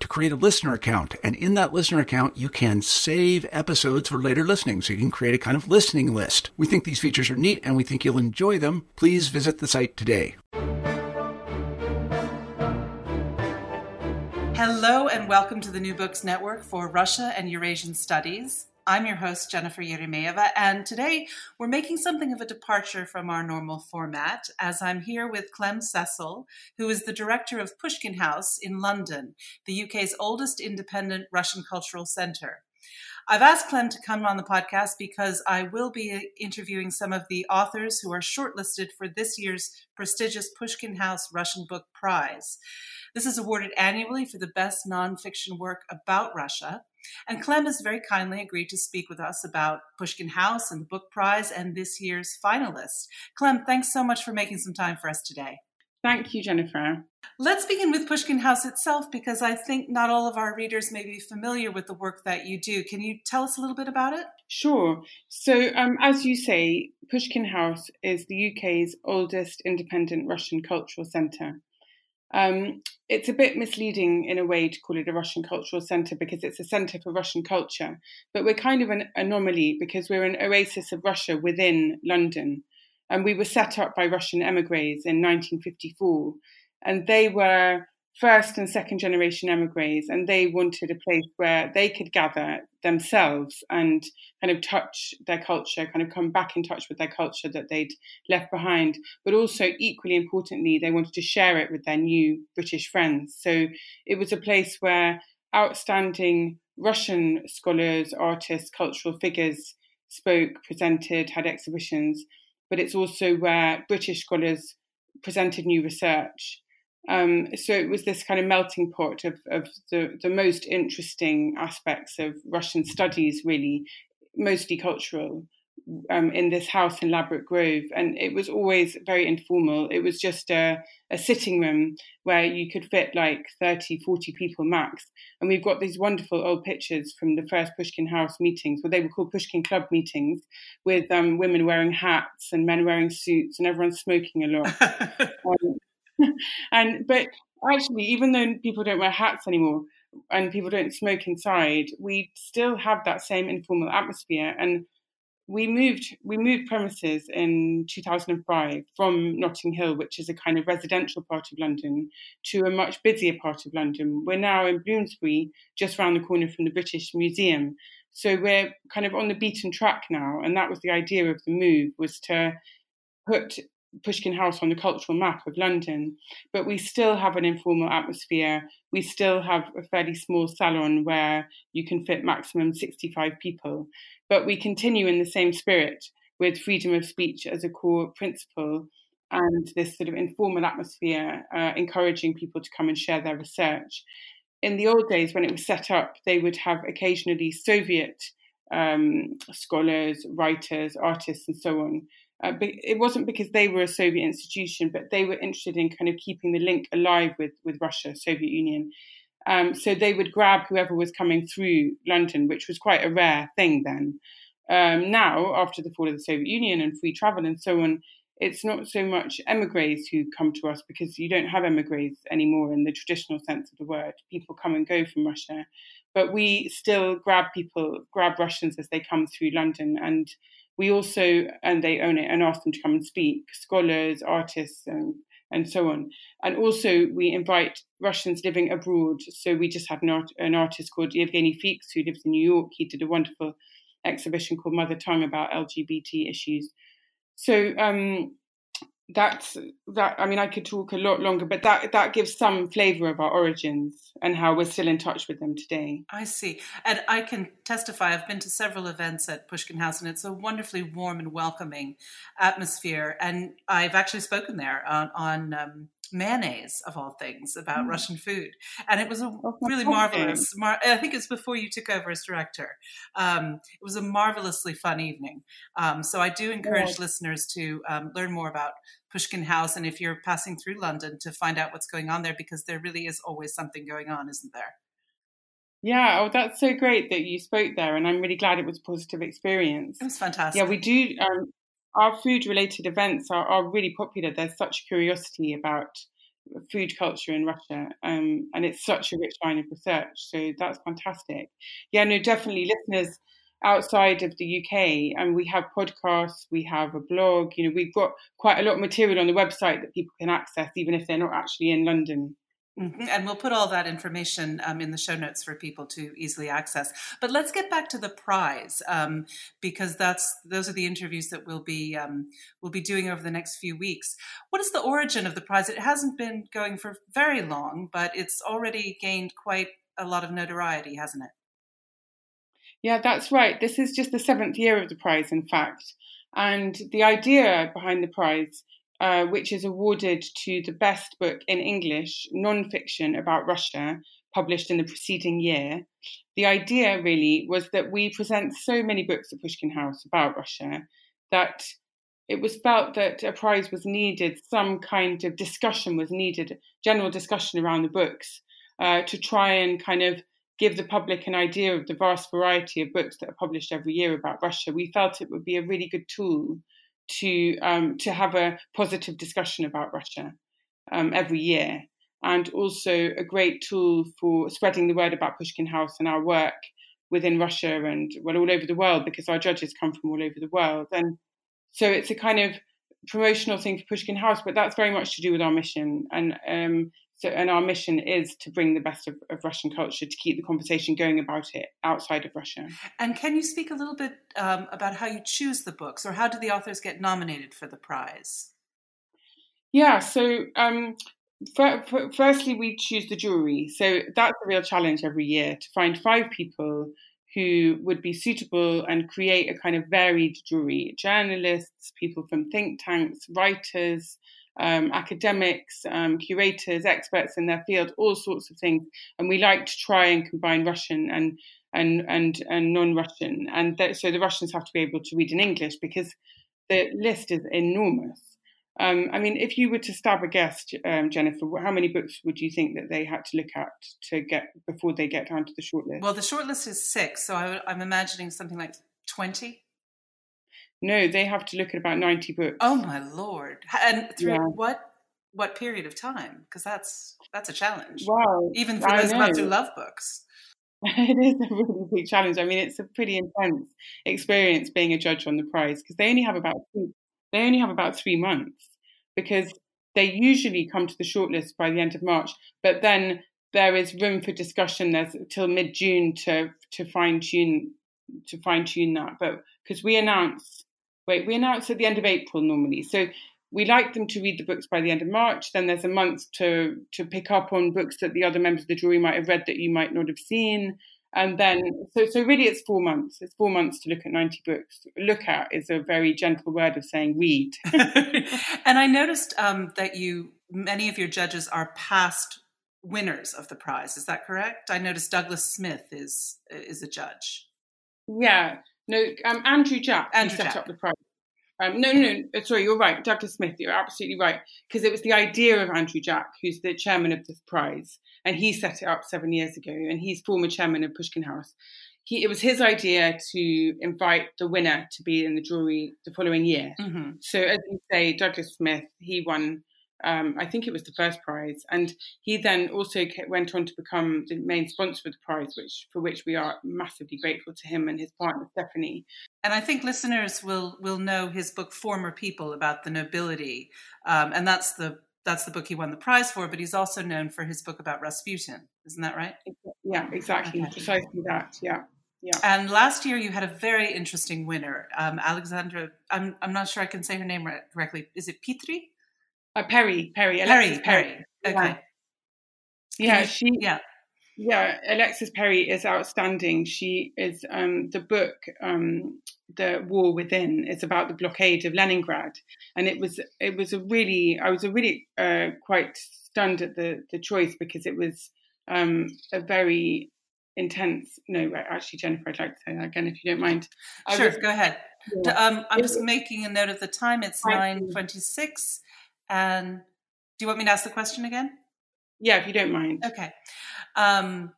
to create a listener account. And in that listener account, you can save episodes for later listening. So you can create a kind of listening list. We think these features are neat and we think you'll enjoy them. Please visit the site today. Hello and welcome to the New Books Network for Russia and Eurasian Studies. I'm your host, Jennifer Eremeeva, and today we're making something of a departure from our normal format as I'm here with Clem Cecil, who is the director of Pushkin House in London, the UK's oldest independent Russian cultural centre. I've asked Clem to come on the podcast because I will be interviewing some of the authors who are shortlisted for this year's prestigious Pushkin House Russian Book Prize. This is awarded annually for the best nonfiction work about Russia. And Clem has very kindly agreed to speak with us about Pushkin House and the book prize and this year's finalists. Clem, thanks so much for making some time for us today. Thank you, Jennifer. Let's begin with Pushkin House itself because I think not all of our readers may be familiar with the work that you do. Can you tell us a little bit about it? Sure. So, um, as you say, Pushkin House is the UK's oldest independent Russian cultural centre. Um, it's a bit misleading in a way to call it a Russian cultural centre because it's a centre for Russian culture, but we're kind of an anomaly because we're an oasis of Russia within London. And we were set up by Russian emigres in 1954, and they were first and second generation emigres, and they wanted a place where they could gather themselves and kind of touch their culture, kind of come back in touch with their culture that they'd left behind. But also, equally importantly, they wanted to share it with their new British friends. So it was a place where outstanding Russian scholars, artists, cultural figures spoke, presented, had exhibitions, but it's also where British scholars presented new research. Um, so it was this kind of melting pot of, of the, the most interesting aspects of Russian studies, really, mostly cultural, um, in this house in Ladbroke Grove. And it was always very informal. It was just a, a sitting room where you could fit like 30, 40 people max. And we've got these wonderful old pictures from the first Pushkin House meetings, where they were called Pushkin Club meetings, with um, women wearing hats and men wearing suits and everyone smoking a lot. um, and but actually, even though people don't wear hats anymore and people don't smoke inside, we still have that same informal atmosphere. And we moved we moved premises in 2005 from Notting Hill, which is a kind of residential part of London, to a much busier part of London. We're now in Bloomsbury, just round the corner from the British Museum. So we're kind of on the beaten track now, and that was the idea of the move was to put Pushkin House on the cultural map of London, but we still have an informal atmosphere. We still have a fairly small salon where you can fit maximum 65 people, but we continue in the same spirit with freedom of speech as a core principle and this sort of informal atmosphere, uh, encouraging people to come and share their research. In the old days, when it was set up, they would have occasionally Soviet um, scholars, writers, artists, and so on uh, it wasn't because they were a Soviet institution, but they were interested in kind of keeping the link alive with, with Russia, Soviet Union. Um, so they would grab whoever was coming through London, which was quite a rare thing then. Um, now, after the fall of the Soviet Union and free travel and so on, it's not so much emigres who come to us because you don't have emigres anymore in the traditional sense of the word. People come and go from Russia, but we still grab people, grab Russians as they come through London, and we also and they own it and ask them to come and speak, scholars, artists, and and so on. And also, we invite Russians living abroad. So we just had an, art, an artist called Evgeny Fiks who lives in New York. He did a wonderful exhibition called Mother Tongue about LGBT issues. So um, that's that. I mean, I could talk a lot longer, but that that gives some flavour of our origins and how we're still in touch with them today. I see, and I can testify. I've been to several events at Pushkin House, and it's a wonderfully warm and welcoming atmosphere. And I've actually spoken there on, on um, mayonnaise of all things about mm. Russian food, and it was a really marvelous. Mar- I think it's before you took over as director. Um, it was a marvelously fun evening. Um, so I do encourage yeah. listeners to um, learn more about Pushkin House, and if you're passing through London, to find out what's going on there because there really is always something going on, isn't there? Yeah, oh, that's so great that you spoke there, and I'm really glad it was a positive experience. It was fantastic. Yeah, we do. Um, our food related events are, are really popular. There's such curiosity about food culture in Russia, um, and it's such a rich line of research. So that's fantastic. Yeah, no, definitely listeners outside of the UK, and we have podcasts, we have a blog. You know, we've got quite a lot of material on the website that people can access, even if they're not actually in London. Mm-hmm. And we'll put all that information um, in the show notes for people to easily access. But let's get back to the prize um, because that's those are the interviews that we'll be um, we'll be doing over the next few weeks. What is the origin of the prize? It hasn't been going for very long, but it's already gained quite a lot of notoriety, hasn't it? Yeah, that's right. This is just the seventh year of the prize, in fact. And the idea behind the prize uh, which is awarded to the best book in English, non-fiction about Russia, published in the preceding year. The idea really was that we present so many books at Pushkin House about Russia that it was felt that a prize was needed, some kind of discussion was needed, general discussion around the books, uh, to try and kind of give the public an idea of the vast variety of books that are published every year about Russia. We felt it would be a really good tool to um, to have a positive discussion about Russia um, every year, and also a great tool for spreading the word about Pushkin House and our work within Russia and well all over the world because our judges come from all over the world, and so it's a kind of promotional thing for Pushkin House, but that's very much to do with our mission. And um, so, and our mission is to bring the best of, of, Russian culture to keep the conversation going about it outside of Russia. And can you speak a little bit um, about how you choose the books, or how do the authors get nominated for the prize? Yeah, so um, for, for, firstly, we choose the jury. So that's a real challenge every year to find five people who would be suitable and create a kind of varied jury journalists, people from think tanks, writers um, academics, um, curators, experts in their field, all sorts of things. And we like to try and combine Russian and and and, and non-Russian, and that, so the Russians have to be able to read in English because the list is enormous. Um, I mean, if you were to stab a guess, um, Jennifer, how many books would you think that they had to look at to get before they get down to the shortlist? Well, the shortlist is six, so I, I'm imagining something like twenty. No, they have to look at about 90 books. Oh my lord. And through yeah. what what period of time? Because that's that's a challenge. Wow. Even for those of us who love books. it is a really big challenge. I mean, it's a pretty intense experience being a judge on the prize because they only have about three, they only have about three months because they usually come to the shortlist by the end of March, but then there is room for discussion. There's till mid June to to fine tune to fine tune that, but because we announce wait, we announce at the end of April normally. So we like them to read the books by the end of March. Then there's a month to to pick up on books that the other members of the jury might have read that you might not have seen. And then, so so really, it's four months. It's four months to look at ninety books. Look at is a very gentle word of saying read. and I noticed um, that you many of your judges are past winners of the prize. Is that correct? I noticed Douglas Smith is is a judge. Yeah, no, um, Andrew Jack Andrew set Jack. up the prize. Um, no, no, no. Uh, sorry, you're right. Douglas Smith, you're absolutely right. Because it was the idea of Andrew Jack, who's the chairman of this prize, and he set it up seven years ago, and he's former chairman of Pushkin House. he it was his idea to invite the winner to be in the jury the following year. Mm-hmm. So as you say, Douglas Smith, he won. Um, I think it was the first prize, and he then also went on to become the main sponsor of the prize, which for which we are massively grateful to him and his partner Stephanie. And I think listeners will will know his book "Former People" about the nobility, um, and that's the that's the book he won the prize for. But he's also known for his book about Rasputin, isn't that right? Yeah, exactly, Okay. precisely that. Yeah. Yeah. And last year you had a very interesting winner, um, Alexandra. I'm I'm not sure I can say her name right, correctly. Is it Petri? Uh, Peri, Peri, Peri, Alexis Peri. Okay. Yeah, you- she. Yeah. Yeah, Alexis Peri is outstanding. She is um, the book, um, "The War Within," is about the blockade of Leningrad, and it was it was a really I was a really uh, quite stunned at the the choice because it was um, a very intense. No, actually, Jennifer, I'd like to say that again if you don't mind. I Sure. was- Go ahead. yeah. Um, I'm just making a note of the time. It's nine twenty-six. And do you want me to ask the question again? yeah, if you don't mind. Okay. Um,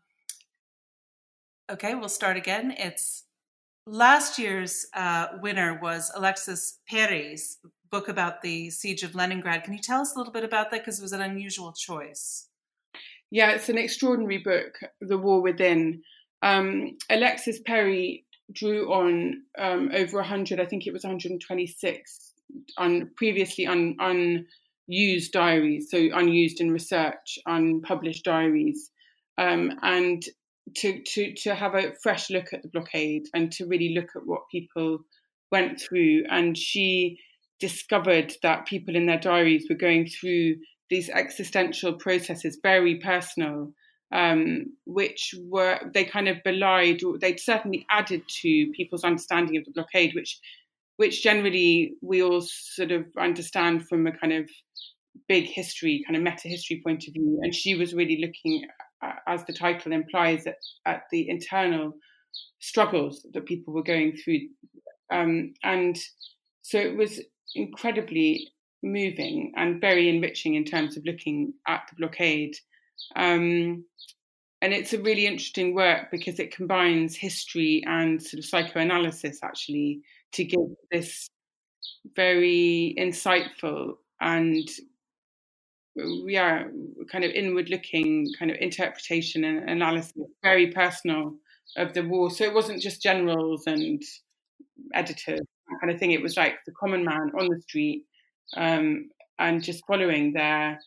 okay, we'll start again. It's last year's uh, winner was Alexis Peri's book about the siege of Leningrad. Can you tell us a little bit about that? Because it was an unusual choice. Yeah, it's an extraordinary book, The War Within. Um, Alexis Peri drew on um, over 100, I think it was 126, on previously un, unused diaries, so unused in research, unpublished diaries, um, and to, to, to have a fresh look at the blockade and to really look at what people went through. And she discovered that people in their diaries were going through these existential processes, very personal, um, which were they kind of belied or they'd certainly added to people's understanding of the blockade, which which generally we all sort of understand from a kind of big history, kind of meta history point of view. And she was really looking, as the title implies, at, at the internal struggles that people were going through. Um, and so it was incredibly moving and very enriching in terms of looking at the blockade. Um, and it's a really interesting work because it combines history and sort of psychoanalysis actually to give this very insightful and yeah kind of inward looking kind of interpretation and analysis very personal of the war so it wasn't just generals and editors kind of thing it was like the common man on the street um, and just following their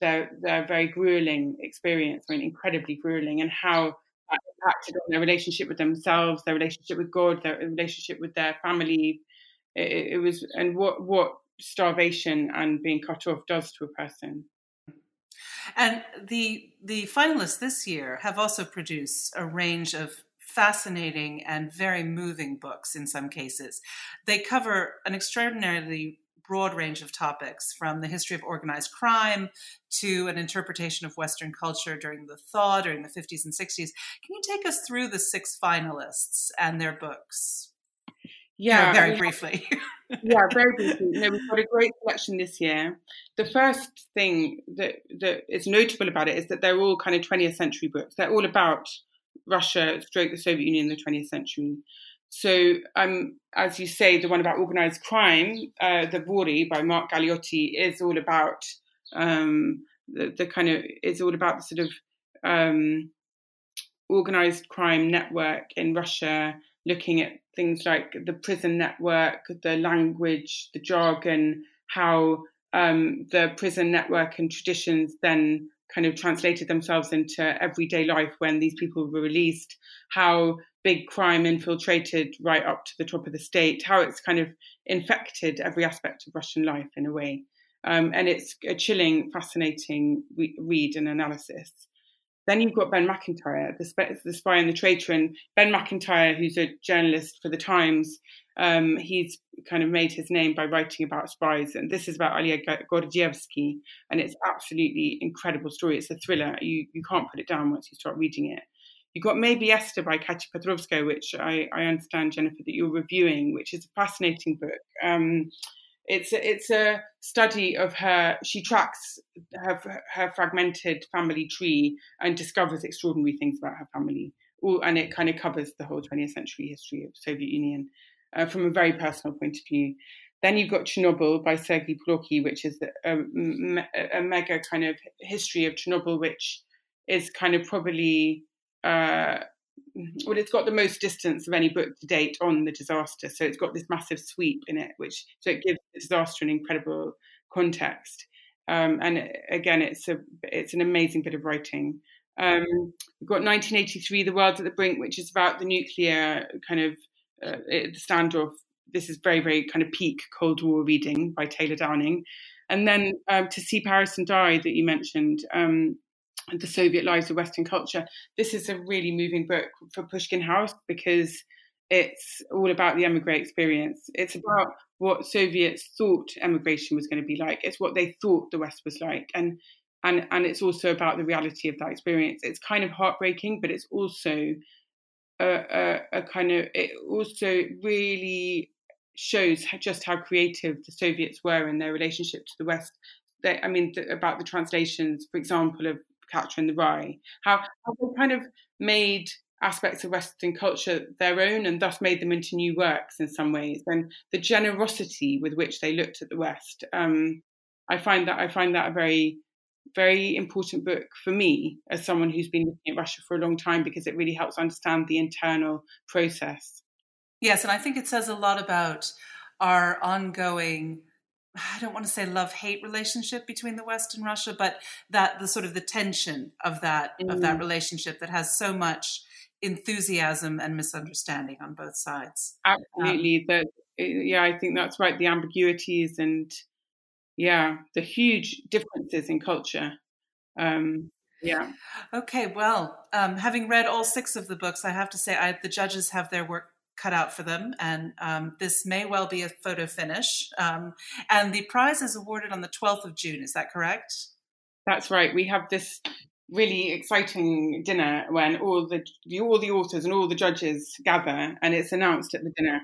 their their very grueling experience, I mean, incredibly grueling, and how that impacted on their relationship with themselves, their relationship with God, their relationship with their family. It, it was, and what what starvation and being cut off does to a person. And the the finalists this year have also produced a range of fascinating and very moving books in some cases. They cover an extraordinarily broad range of topics from the history of organized crime to an interpretation of Western culture during the thaw during the 50s and 60s. Can you take us through the six finalists and their books? Yeah, very briefly. yeah, very briefly. No, we've got a great selection this year. The first thing that that is notable about it is that they're all kind of 20th century books. They're all about Russia, stroke the Soviet Union in the 20th century. So, um, as you say, the one about organized crime, uh, the Vory by Mark Galeotti, is all about um, the, the kind of is all about the sort of um, organized crime network in Russia, looking at things like the prison network, the language, the jargon, how um, the prison network and traditions then kind of translated themselves into everyday life when these people were released, how big crime infiltrated right up to the top of the state, how it's kind of infected every aspect of Russian life in a way. Um, and it's a chilling, fascinating re- read and analysis. Then you've got Ben Macintyre, the, sp- the spy and the traitor. And Ben Macintyre, who's a journalist for the Times, um, he's kind of made his name by writing about spies. And this is about Oleg Gordievsky. And it's absolutely incredible story. It's a thriller. You, you can't put it down once you start reading it. You've got Maybe Esther by Katya Petrovska, which I, I understand, Jennifer, that you're reviewing, which is a fascinating book. Um, it's a, it's a study of her. She tracks her her fragmented family tree and discovers extraordinary things about her family. all, and it kind of covers the whole 20th century history of Soviet Union uh, from a very personal point of view. Then you've got Chernobyl by Sergei Plokhy, which is a, a, mega kind of history of Chernobyl, which is kind of probably uh, well, it's got the most distance of any book to date on the disaster. So it's got this massive sweep in it, which so it gives the disaster an incredible context. Um, and again, it's a it's an amazing bit of writing. Um, we've got 1983, The World at the Brink, which is about the nuclear kind of uh, standoff. This is very very kind of peak Cold War reading by Taylor Downing, and then um, To See Paris and Die that you mentioned. The Soviet Lives of Western Culture. This is a really moving book for Pushkin House because it's all about the emigre experience. It's about what Soviets thought emigration was going to be like. It's what they thought the West was like, and and and it's also about the reality of that experience. It's kind of heartbreaking, but it's also a, a, a kind of it also really shows just how creative the Soviets were in their relationship to the West. They, I mean, about the translations, for example, of Catcher in the Rye, how, how they kind of made aspects of Western culture their own and thus made them into new works in some ways. And the generosity with which they looked at the West, um, I find that I find that a very very important book for me as someone who's been looking at Russia for a long time because it really helps understand the internal process. Yes, and I think it says a lot about our ongoing I don't want to say love hate relationship between the West and Russia, but that the sort of the tension of that mm. of that mm. relationship that has so much enthusiasm and misunderstanding on both sides. Absolutely, um, that yeah, I think that's right. The ambiguities and yeah, the huge differences in culture. Um, yeah. Okay. Well, um, having read all six of the books, I have to say I, the judges have their work cut out for them, and um, this may well be a photo finish. Um, and the prize is awarded on the 12th of June. Is that correct? That's right. We have this really exciting dinner when all the all the authors and all the judges gather, and it's announced at the dinner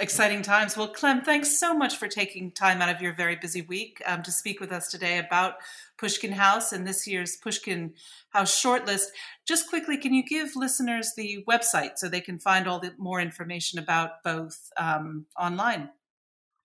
exciting times. Well, Clem, thanks so much for taking time out of your very busy week um, to speak with us today about Pushkin House and this year's Pushkin House shortlist. Just quickly, can you give listeners the website so they can find all the more information about both um, online?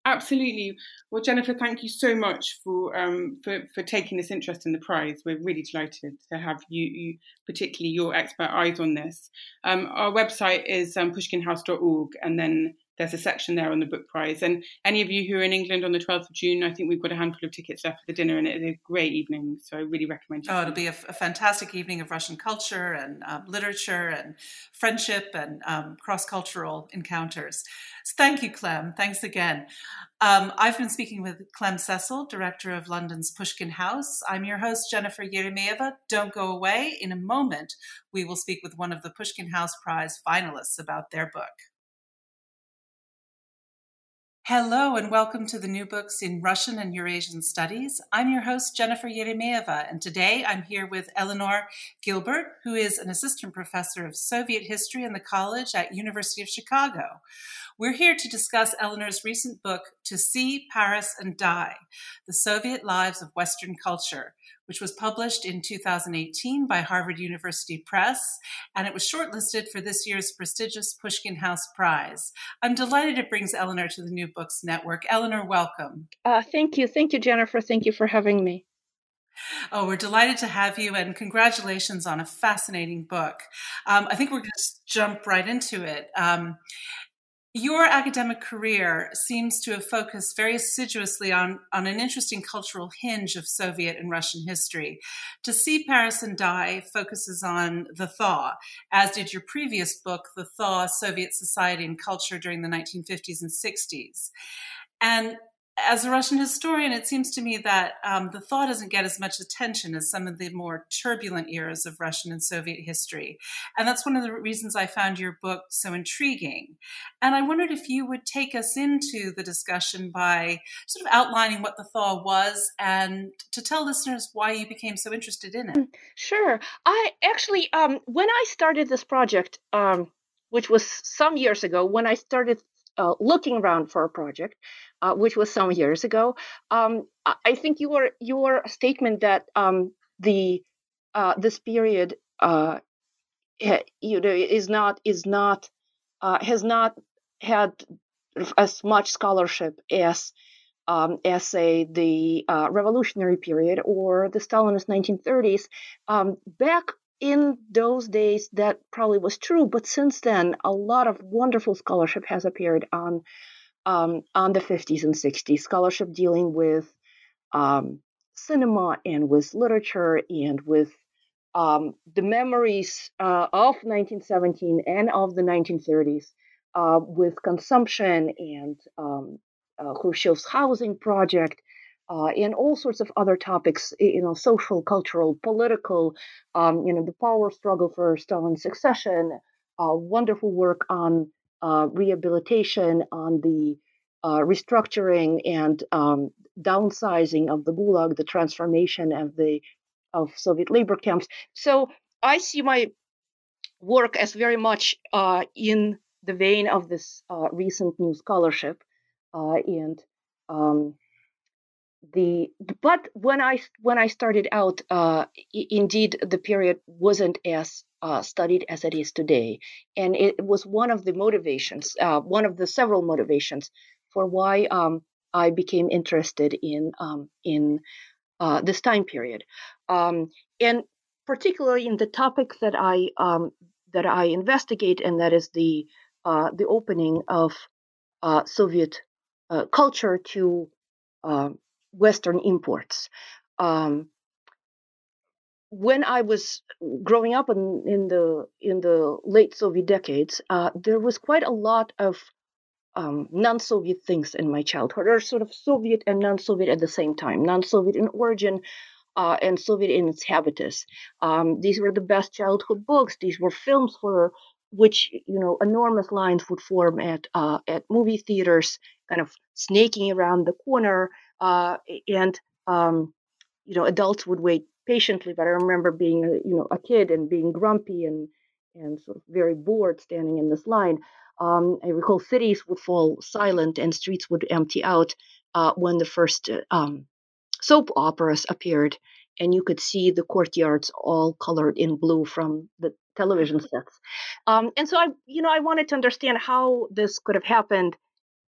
Absolutely. Well, Jennifer, thank you so much for um, for for taking this interest in the prize. We're really delighted to have you, you particularly your expert eyes on this. Um, our website is um, pushkinhouse.org, and then there's a section there on the book prize. And any of you who are in England on the 12th of June, I think we've got a handful of tickets left for the dinner, and it's a great evening. So I really recommend. It. Oh, it'll be a, a fantastic evening of Russian culture and um, literature and friendship and um, cross cultural encounters. So thank you, Clem. Thanks again. Um, I've been speaking with Clem Cecil, director of London's Pushkin House. I'm your host, Jennifer Eremeeva. Don't go away. In a moment, we will speak with one of the Pushkin House Prize finalists about their book. Hello and welcome to the New Books in Russian and Eurasian Studies. I'm your host, Jennifer Eremeeva, and today I'm here with Eleanor Gilburd, who is an assistant professor of Soviet history in the college at University of Chicago. We're here to discuss Eleanor's recent book, To See Paris and Die, The Soviet Lives of Western Culture, which was published in 2018 by Harvard University Press, and it was shortlisted for this year's prestigious Pushkin House Prize. I'm delighted it brings Eleanor to the New Books Network. Eleanor, welcome. Uh, thank you. Thank you, Jennifer. Thank you for having me. Oh, we're delighted to have you, and congratulations on a fascinating book. Um, I think we're going to jump right into it. Um, your academic career seems to have focused very assiduously on, on an interesting cultural hinge of Soviet and Russian history. To See Paris and Die focuses on the thaw, as did your previous book, The Thaw Soviet Society and Culture during the 1950s and 60s. And as a Russian historian, it seems to me that um, the thaw doesn't get as much attention as some of the more turbulent eras of Russian and Soviet history. And that's one of the reasons I found your book so intriguing. And I wondered if you would take us into the discussion by sort of outlining what the thaw was and to tell listeners why you became so interested in it. Mm, sure. I actually, um, when I started this project, um, which was some years ago, when I started uh, looking around for a project, uh, which was some years ago. Um, I think your your statement that um, the uh, this period uh, you know is not is not uh, has not had as much scholarship as um, as say the uh, revolutionary period or the Stalinist 1930s. Um, back in those days, that probably was true, but since then, a lot of wonderful scholarship has appeared on um, on the 50s and 60s. Scholarship dealing with um, cinema and with literature and with um, the memories uh, of 1917 and of the 1930s uh, with consumption and um, uh, Khrushchev's housing project, uh, and all sorts of other topics, you know, social, cultural, political, um, you know, the power struggle for Stalin's succession, uh, wonderful work on uh, rehabilitation, on the uh, restructuring and um, downsizing of the Gulag, the transformation of the of Soviet labor camps. So I see my work as very much uh, in the vein of this uh, recent new scholarship, uh, and um, the but when I when I started out, uh, indeed the period wasn't as uh, studied as it is today, and it was one of the motivations, uh, one of the several motivations for why um, I became interested in um, in uh, this time period, um, and particularly in the topic that I um, that I investigate, and that is the uh, the opening of uh, Soviet uh, culture to uh, Western imports. Um, when I was growing up in, in, the in the late Soviet decades, uh, there was quite a lot of um, non-Soviet things in my childhood, or sort of Soviet and non-Soviet at the same time. Non-Soviet in origin, uh, and Soviet in its habitus. Um, these were the best childhood books. These were films for which you know enormous lines would form at uh, at movie theaters, kind of snaking around the corner, uh, and um, you know adults would wait patiently. But I remember being a, you know a kid and being grumpy and and sort of very bored standing in this line. Um, I recall cities would fall silent and streets would empty out uh, when the first uh, um, soap operas appeared, and you could see the courtyards all colored in blue from the television sets. Um, and so I, you know, I wanted to understand how this could have happened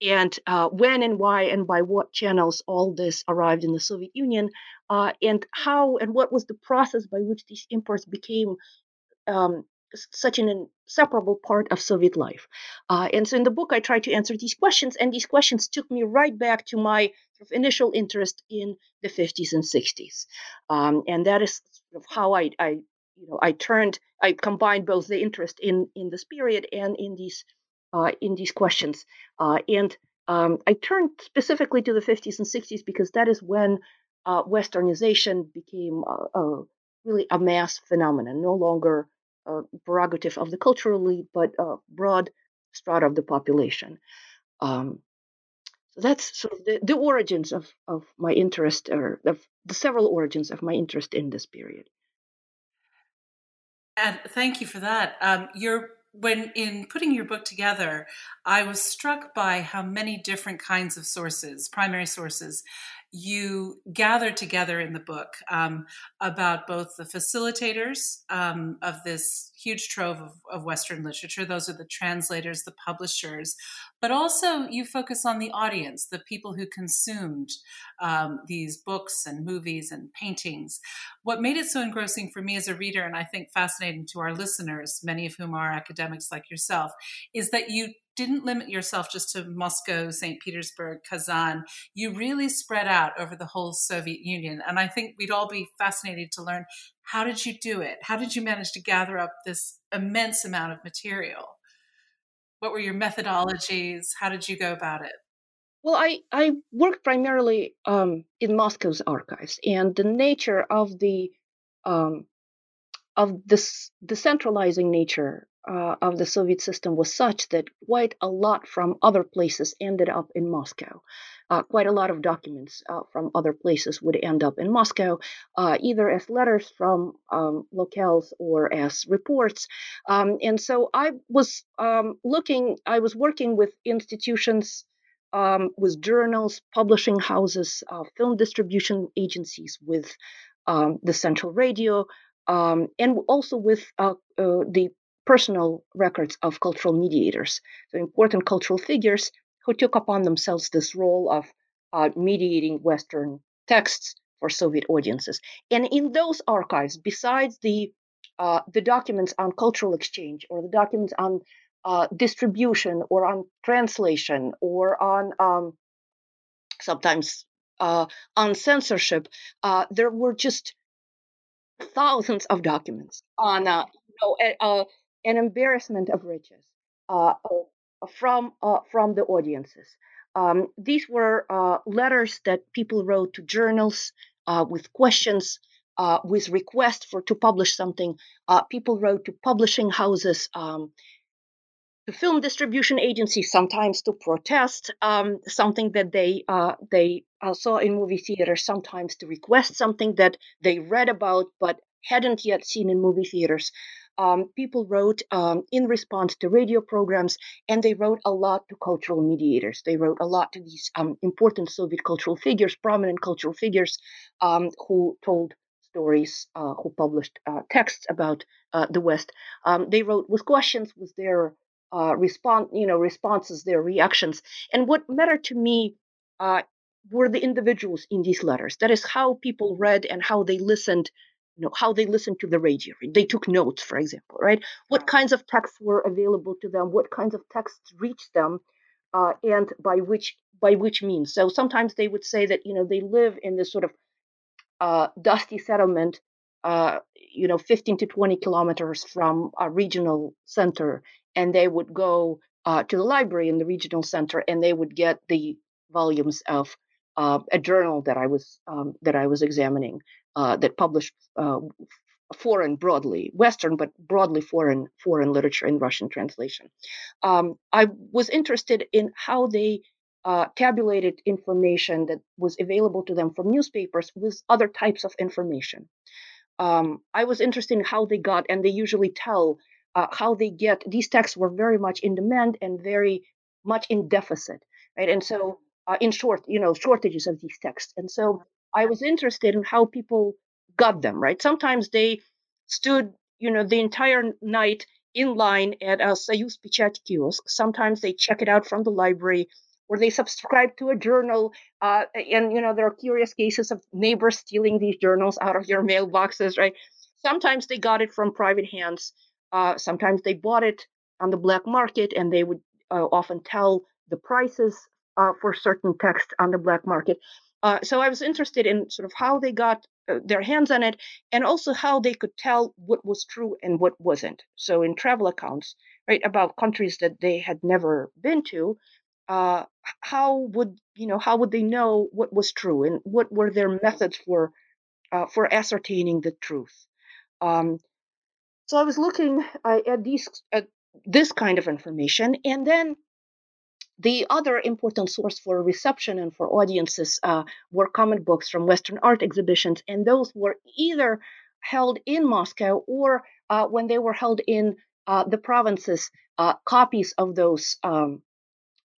and uh, when and why and by what channels all this arrived in the Soviet Union, uh, and how and what was the process by which these imports became um, such an inseparable part of Soviet life. Uh, and so in the book, I tried to answer these questions, and these questions took me right back to my sort of initial interest in the 50s and 60s. Um, and that is sort of how I, I, you know, I turned, I combined both the interest in in this period and in these in these questions. Uh, and um, I turned specifically to the 50s and 60s because that is when uh, Westernization became a, really a mass phenomenon, no longer a prerogative of the cultural elite, but a broad strata of the population. Um, so that's sort of the, the origins of, of my interest, or of the several origins of my interest in this period. And thank you for that. Um, you're when in putting your book together, I was struck by how many different kinds of sources, primary sources, you gather together in the book um, about both the facilitators um, of this huge trove of, of, Western literature. Those are the translators, the publishers, but also you focus on the audience, the people who consumed um, these books and movies and paintings. What made it so engrossing for me as a reader, and I think fascinating to our listeners, many of whom are academics like yourself, is that you didn't limit yourself just to Moscow, St. Petersburg, Kazan. You really spread out over the whole Soviet Union. And I think we'd all be fascinated to learn how did you do it? How did you manage to gather up this immense amount of material? What were your methodologies? How did you go about it? Well, I, I worked primarily um, in Moscow's archives, and the nature of the um, of this decentralizing nature uh, of the Soviet system was such that quite a lot from other places ended up in Moscow. Uh, quite a lot of documents uh, from other places would end up in Moscow, uh, either as letters from um, locales or as reports. Um, and so I was um, looking, I was working with institutions. Um, with journals, publishing houses, uh, film distribution agencies, with um, the Central Radio, um, and also with uh, uh, the personal records of cultural mediators, so important cultural figures who took upon themselves this role of uh, mediating Western texts for Soviet audiences. And in those archives, besides the uh, the documents on cultural exchange or the documents on uh, distribution or on translation or on um, sometimes uh, on censorship, uh, there were just thousands of documents on uh, you know, an embarrassment of riches uh, from from the audiences. Um, these were letters that people wrote to journals with questions uh, with requests for to publish something. Uh, people wrote to publishing houses, um, to film distribution agencies, sometimes to protest um, something that they uh, they uh, saw in movie theaters, sometimes to request something that they read about but hadn't yet seen in movie theaters. Um, people wrote um, in response to radio programs, and they wrote a lot to cultural mediators. They wrote a lot to these um, important Soviet cultural figures, prominent cultural figures, um, who told stories, uh, who published uh, texts about uh, the West. Um, they wrote with questions, with their uh, response, you know, responses, their reactions. And what mattered to me uh, were the individuals in these letters. That is how people read and how they listened. You know, how they listened to the radio. They took notes, for example, right? What kinds of texts were available to them? What kinds of texts reached them? Uh, and by which by which means. So sometimes they would say that you know they live in this sort of uh, dusty settlement, uh, you know, 15 to 20 kilometers from a regional center, and they would go uh, to the library in the regional center, and they would get the volumes of uh, a journal that I was um, that I was examining uh, that published uh, foreign broadly Western, but broadly foreign foreign literature in Russian translation. Um, I was interested in how they uh, tabulated information that was available to them from newspapers with other types of information. Um, I was interested in how they got, and they usually tell uh, how they get. These texts were very much in demand and very much in deficit, right? And so, uh, in short, you know, shortages of these texts. And so, I was interested in how people got them, right? Sometimes they stood, you know, the entire night in line at a Soyuz Pechat kiosk. Sometimes they check it out from the library or they subscribe to a journal. Uh, and, you know, there are curious cases of neighbors stealing these journals out of your mailboxes, right? Sometimes they got it from private hands. Uh, sometimes they bought it on the black market and they would uh, often tell the prices uh, for certain texts on the black market. Uh, so I was interested in sort of how they got uh, their hands on it and also how they could tell what was true and what wasn't. So in travel accounts, right, about countries that they had never been to, uh, how would you know how would they know what was true and what were their methods for uh, for ascertaining the truth um, so i was looking uh, at these at this kind of information and then the other important source for reception and for audiences uh, were comment books from western art exhibitions and those were either held in moscow or uh, when they were held in uh, the provinces copies of those um,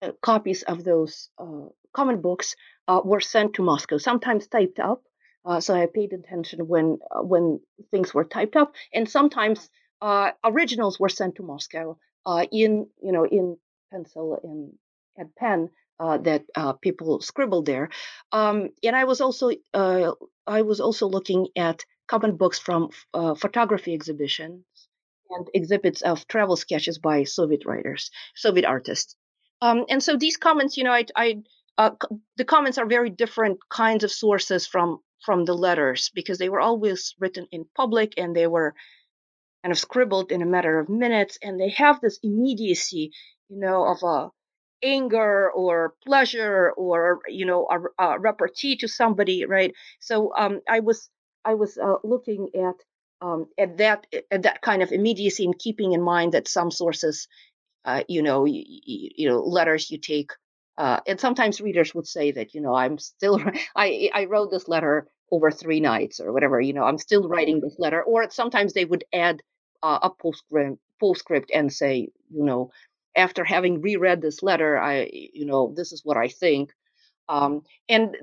uh, copies of those uh, comment books uh, were sent to Moscow, sometimes typed up. so I paid attention when when things were typed up, and sometimes originals were sent to Moscow in you know in pencil and and pen uh, that uh, people scribbled there. Um, and I was also uh, I was also looking at comment books from photography exhibitions and exhibits of travel sketches by Soviet writers, Soviet artists. Um, and so these comments, you know, I, I uh, the comments are very different kinds of sources from from the letters because they were always written in public and they were kind of scribbled in a matter of minutes and they have this immediacy, you know, of a anger or pleasure or you know a, a repartee to somebody, right? So um, I was I was uh, looking at um, at that at that kind of immediacy and keeping in mind that some sources uh, you know, you, you, know, letters you take. Uh, and sometimes readers would say that, you know, I'm still, I, I wrote this letter over three nights or whatever, you know, I'm still writing this letter. Or sometimes they would add uh, a postscript, postscript and say, you know, after having reread this letter, I, you know, this is what I think. Um, and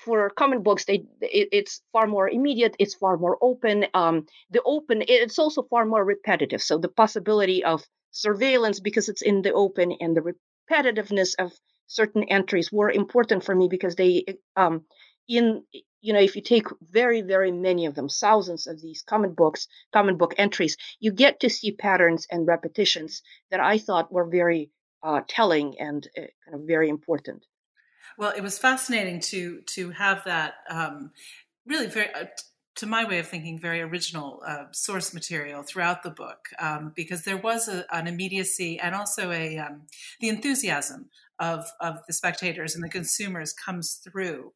for comic books, they it, it's far more immediate. It's far more open. Um, the open it's also far more repetitive. So the possibility of surveillance because it's in the open and the repetitiveness of certain entries were important for me because they um, in you know if you take very very many of them thousands of these comic books comic book entries you get to see patterns and repetitions that i thought were very uh, telling and uh, kind of very important well, it was fascinating to to have that um, really very. Uh, to my way of thinking, very original uh, source material throughout the book, um, because there was a, an immediacy and also a um, the enthusiasm of of the spectators and the consumers comes through.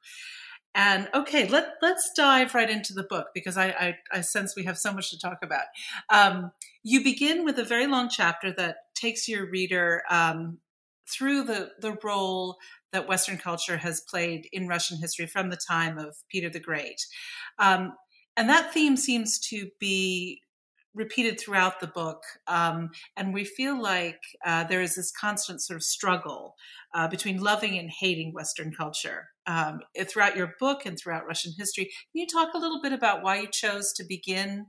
And okay, let let's dive right into the book because I I, I sense we have so much to talk about. Um, you begin with a very long chapter that takes your reader um, through the the role that Western culture has played in Russian history from the time of Peter the Great. Um, and that theme seems to be repeated throughout the book. Um, and we feel like uh, there is this constant sort of struggle uh, between loving and hating Western culture um, throughout your book and throughout Russian history. Can you talk a little bit about why you chose to begin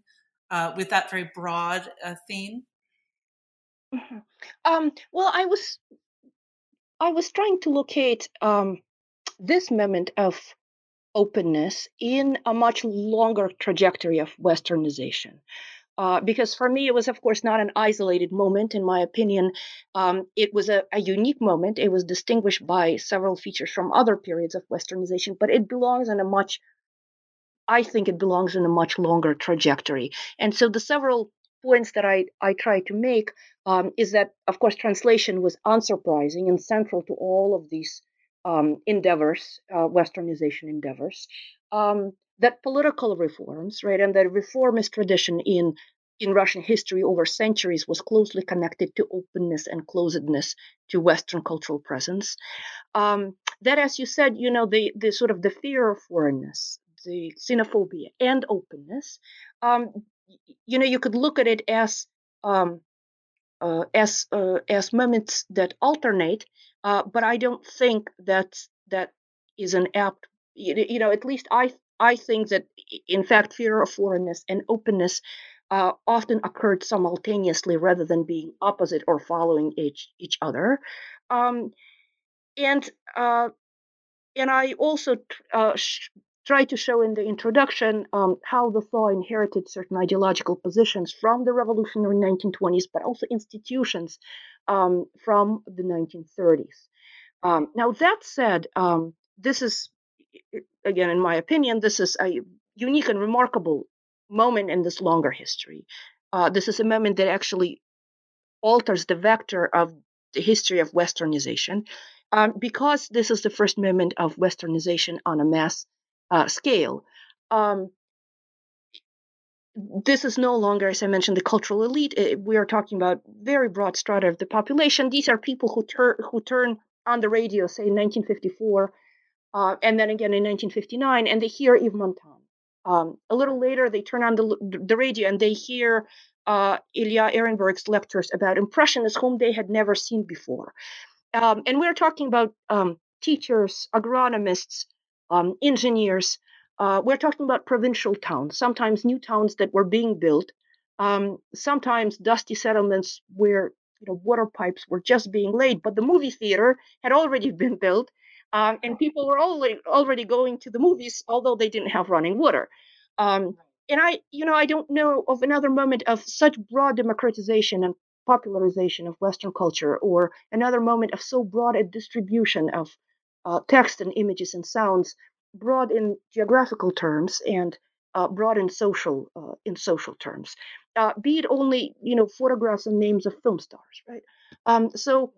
uh, with that very broad uh, theme? Mm-hmm. Um, well, I was I was trying to locate um, this moment of openness in a much longer trajectory of westernization. Uh, because for me, it was, of course, not an isolated moment. In my opinion, um, it was a, a, unique moment. It was distinguished by several features from other periods of westernization, but it belongs in a much, I think it belongs in a much longer trajectory. And so the several points that I, I try to make um, is that, of course, translation was unsurprising and central to all of these um, endeavors, uh, westernization endeavors. Um, that political reforms, right, and the reformist tradition in in Russian history over centuries was closely connected to openness and closedness to Western cultural presence. Um, that, as you said, you know, the the sort of the fear of foreignness, the xenophobia and openness. Um, you know, you could look at it as um, uh, as uh, as moments that alternate, uh, but I don't think that that is an apt. You know, at least I I think that in fact fear of foreignness and openness uh, often occurred simultaneously rather than being opposite or following each each other. Um, and uh, and I also uh, sh- try to show in the introduction um, how the Thaw inherited certain ideological positions from the revolutionary 1920s, but also institutions um, from the 1930s. Um, now, that said, um, this is, again, in my opinion, this is a unique and remarkable moment in this longer history. Uh, this is a moment that actually alters the vector of the history of Westernization. Um, because this is the first moment of Westernization on a mass uh, scale. Um, this is no longer, as I mentioned, the cultural elite. We are talking about very broad strata of the population. These are people who turn who turn on the radio, say in 1954, uh, and then again in 1959, and they hear Yves Montand. Um, a little later, they turn on the, the radio and they hear uh, Ilya Ehrenburg's lectures about impressionists whom they had never seen before. Um, and we're talking about um, teachers, agronomists, um, engineers. Uh, we're talking about provincial towns, sometimes new towns that were being built, um, sometimes dusty settlements where you know water pipes were just being laid, but the movie theater had already been built, um, and people were already already going to the movies, although they didn't have running water. Um, and I, you know, I don't know of another moment of such broad democratization and popularization of Western culture, or another moment of so broad a distribution of uh, text and images and sounds, broad in geographical terms and uh, broad in social uh, in social terms. Uh, be it only you know photographs and names of film stars, right? Um, so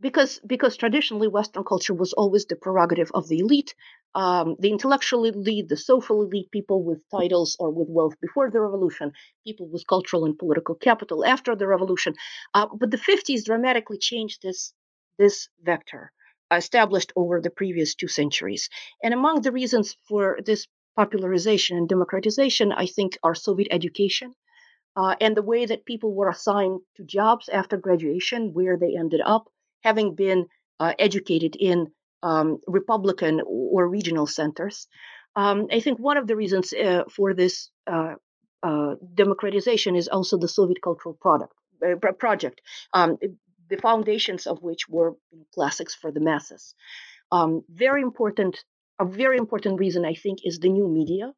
because because traditionally Western culture was always the prerogative of the elite, um, the intellectual elite, the social elite, people with titles or with wealth before the revolution, people with cultural and political capital after the revolution. Uh, but the 50s dramatically changed this this vector established over the previous two centuries. And among the reasons for this popularization and democratization, I think, are Soviet education uh, and the way that people were assigned to jobs after graduation, where they ended up, having been uh, educated in um, republican or regional centers. Um, I think one of the reasons uh, for this uh, uh, democratization is also the Soviet cultural product uh, project, um, the foundations of which were classics for the masses. Um, very important, a very important reason I think is the new media.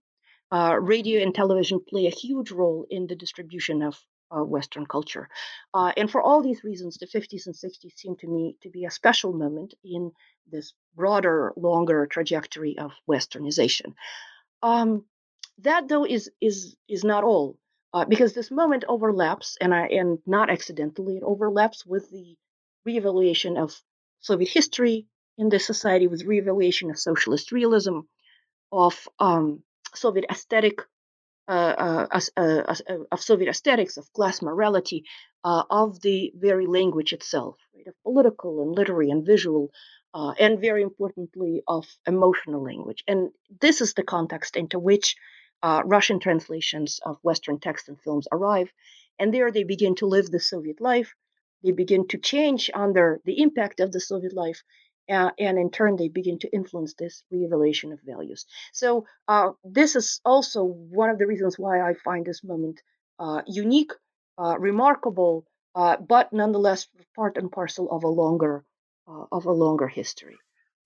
Radio and television play a huge role in the distribution of uh, Western culture. Uh, and for all these reasons, the 50s and 60s seem to me to be a special moment in this broader, longer trajectory of Westernization. Um, that, though, is is is not all, uh, because this moment overlaps, and I, and not accidentally, it overlaps with the reevaluation of Soviet history in this society, with reevaluation of socialist realism, of um, Soviet aesthetic Uh, uh, uh, of Soviet aesthetics, of class morality, of the very language itself, right, of political and literary and visual, and very importantly, of emotional language. And this is the context into which Russian translations of Western texts and films arrive. And there they begin to live the Soviet life. They begin to change under the impact of the Soviet life uh, and in turn they begin to influence this reevaluation of values. So uh, this is also one of the reasons why I find this moment uh, unique, uh, remarkable, uh, but nonetheless part and parcel of a longer uh, of a longer history.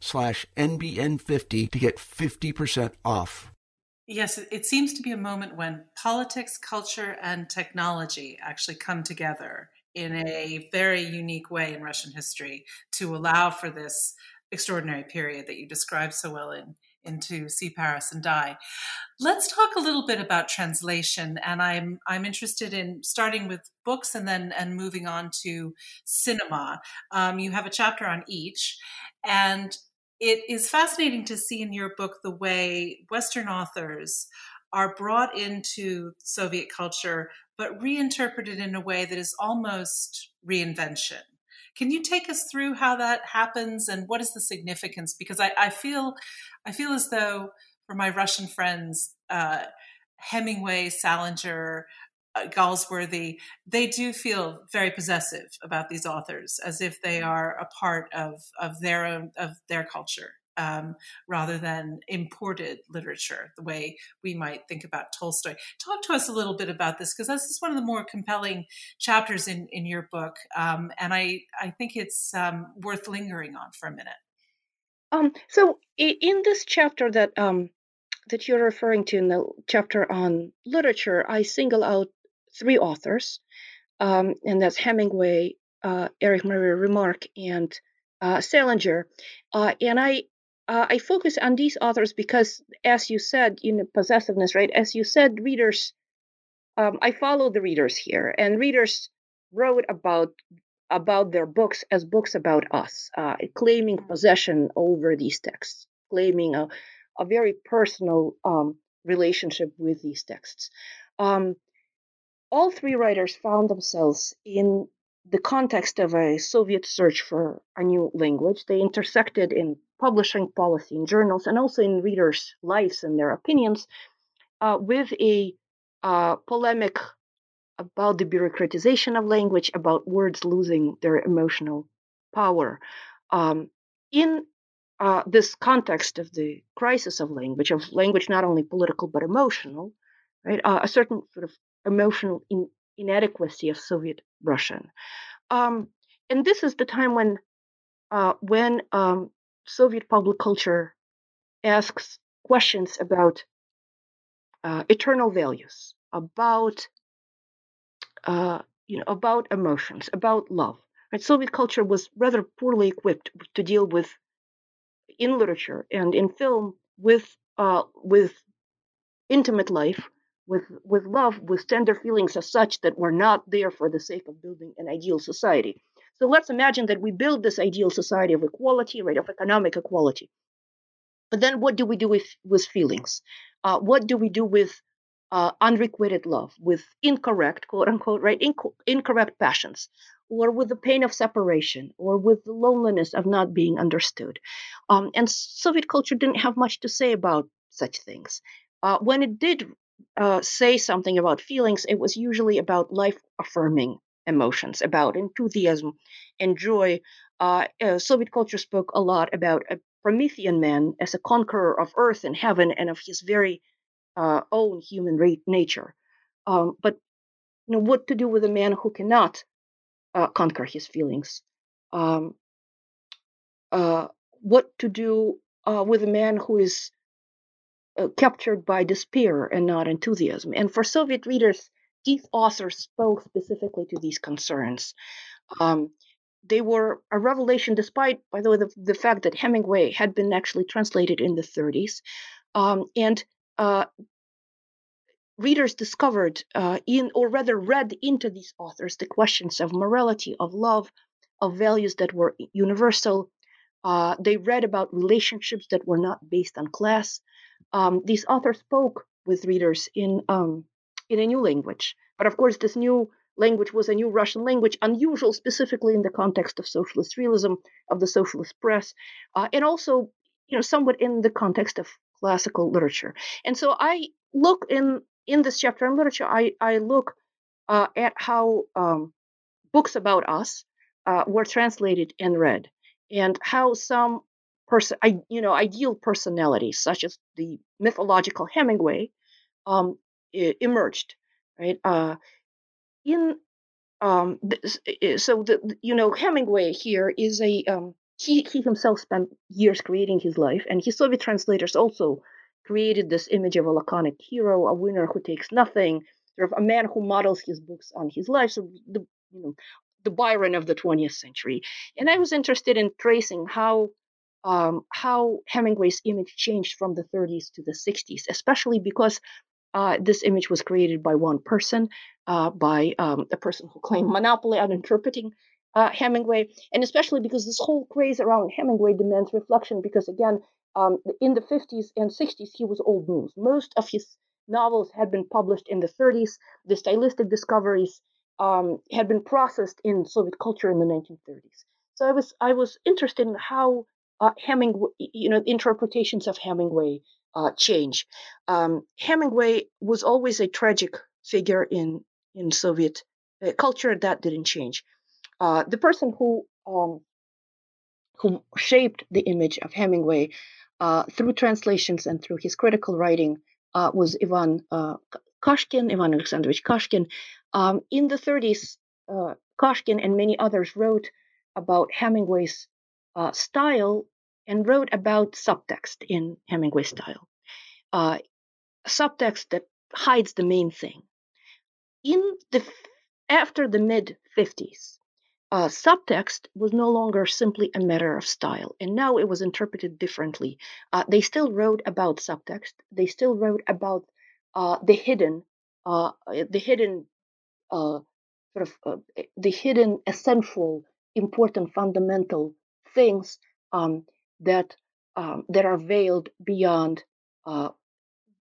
slash NBN50 to get 50% off. Yes, it seems to be a moment when politics, culture, and technology actually come together in a very unique way in Russian history to allow for this extraordinary period that you described so well in into See Paris and Die. Let's talk a little bit about translation, and I'm I'm interested in starting with books and then and moving on to cinema. Um, you have a chapter on each, and it is fascinating to see in your book the way Western authors are brought into Soviet culture, but reinterpreted in a way that is almost reinvention. Can you take us through how that happens and what is the significance? Because I, I feel, I feel as though for my Russian friends, uh, Hemingway, Salinger, Galsworthy, they do feel very possessive about these authors, as if they are a part of of their own of their culture um, rather than imported literature, the way we might think about Tolstoy. Talk to us a little bit about this, because this is one of the more compelling chapters in, in your book. Um, and I, I think it's um, worth lingering on for a minute. Um, so in this chapter that um, that you're referring to in the chapter on literature, I single out three authors, um, and that's Hemingway, uh, Erich Maria Remarque, and uh, Salinger. Uh, and I uh, I focus on these authors because, as you said, you know, possessiveness, right? As you said, readers, um, I follow the readers here, and readers wrote about about their books as books about us, uh, claiming mm-hmm. possession over these texts, claiming a, a very personal um, relationship with these texts. Um, all three writers found themselves in the context of a Soviet search for a new language. They intersected in publishing policy in journals and also in readers' lives and their opinions uh, with a uh, polemic about the bureaucratization of language, about words losing their emotional power. Um, in uh, this context of the crisis of language, of language not only political but emotional, right? Uh, a certain sort of emotional in, inadequacy of Soviet Russian. Um, and this is the time when uh, when um, Soviet public culture asks questions about uh, eternal values, about uh, you know, about emotions, about love. Right? Soviet culture was rather poorly equipped to deal with in literature and in film with uh, with intimate life, with with love, with tender feelings as such that were not there for the sake of building an ideal society. So let's imagine that we build this ideal society of equality, right, of economic equality. But then what do we do with, with feelings? Uh, what do we do with uh, unrequited love, with incorrect, quote unquote, right, inc- incorrect passions, or with the pain of separation, or with the loneliness of not being understood? Um, and Soviet culture didn't have much to say about such things. Uh, when it did uh, say something about feelings, it was usually about life affirming emotions, about enthusiasm and joy. Uh, uh, Soviet culture spoke a lot about a Promethean man as a conqueror of earth and heaven and of his very uh, own human ra- nature. Um, but you know what to do with a man who cannot uh, conquer his feelings? Um, what to do with a man who is uh, captured by despair and not enthusiasm? And for Soviet readers, these authors spoke specifically to these concerns. Um, they were a revelation, despite, by the way, the, the, fact that Hemingway had been actually translated in the 30s. Um, and uh, readers discovered uh, in, or rather read into these authors, the questions of morality, of love, of values that were universal. Uh, they read about relationships that were not based on class. Um, these authors spoke with readers in um, in a new language, but of course, this new language was a new Russian language, unusual specifically in the context of socialist realism, of the socialist press, uh, and also, you know, somewhat in the context of classical literature. And so I look in in this chapter on literature, I I look uh, at how um, books about us uh, were translated and read, and how some person, you know, ideal personalities such as the mythological Hemingway um, emerged, right? Uh, in um, so the you know Hemingway here is a um, he he himself spent years creating his life, and his Soviet translators also created this image of a laconic hero, a winner who takes nothing, sort of a man who models his books on his life. So the you know the Byron of the 20th century, and I was interested in tracing how um, how Hemingway's image changed from the 30s to the 60s, especially because uh, this image was created by one person, uh, by um, a person who claimed monopoly on interpreting uh, Hemingway, and especially because this whole craze around Hemingway demands reflection. Because again, um, in the 50s and 60s, he was old news. Most of his novels had been published in the 30s. The stylistic discoveries um, had been processed in Soviet culture in the 1930s. So I was I was interested in how uh, Hemingway, you know, interpretations of Hemingway uh, change. Um, Hemingway was always a tragic figure in in Soviet uh, culture. That didn't change. Uh, the person who um, who shaped the image of Hemingway uh, through translations and through his critical writing uh, was Ivan Kashkin, Ivan Alexandrovich Kashkin. Um, in the 30s, Kashkin and many others wrote about Hemingway's style and wrote about subtext in Hemingway style. Uh, subtext that hides the main thing. In the after the mid 50s, uh, subtext was no longer simply a matter of style, and now it was interpreted differently. Uh, they still wrote about subtext. They still wrote about uh, the hidden, uh, the hidden, uh, sort of uh, the hidden, essential, important, fundamental things um, that um, that are veiled beyond uh,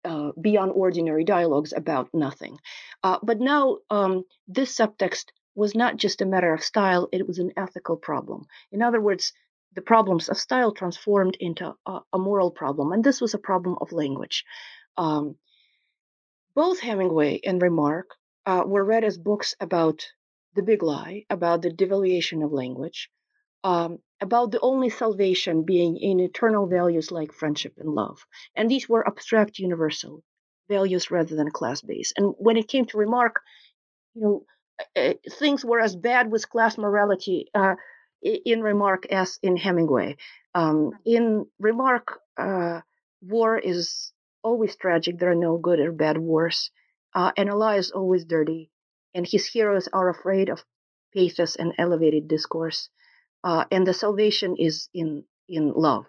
uh, beyond ordinary dialogues about nothing. Uh, but now um, this subtext was not just a matter of style; it was an ethical problem. In other words, the problems of style transformed into a, a moral problem, and this was a problem of language. Um, both Hemingway and Remarque uh, were read as books about the big lie, about the devaluation of language, um, about the only salvation being in eternal values like friendship and love. And these were abstract, universal values rather than class based. And when it came to Remarque, you know, uh, things were as bad with class morality uh, in Remarque as in Hemingway. Um, in Remarque, uh, war is always tragic. There are no good or bad wars. Uh, and Allah is always dirty. And his heroes are afraid of pathos and elevated discourse. Uh, and the salvation is in, in love.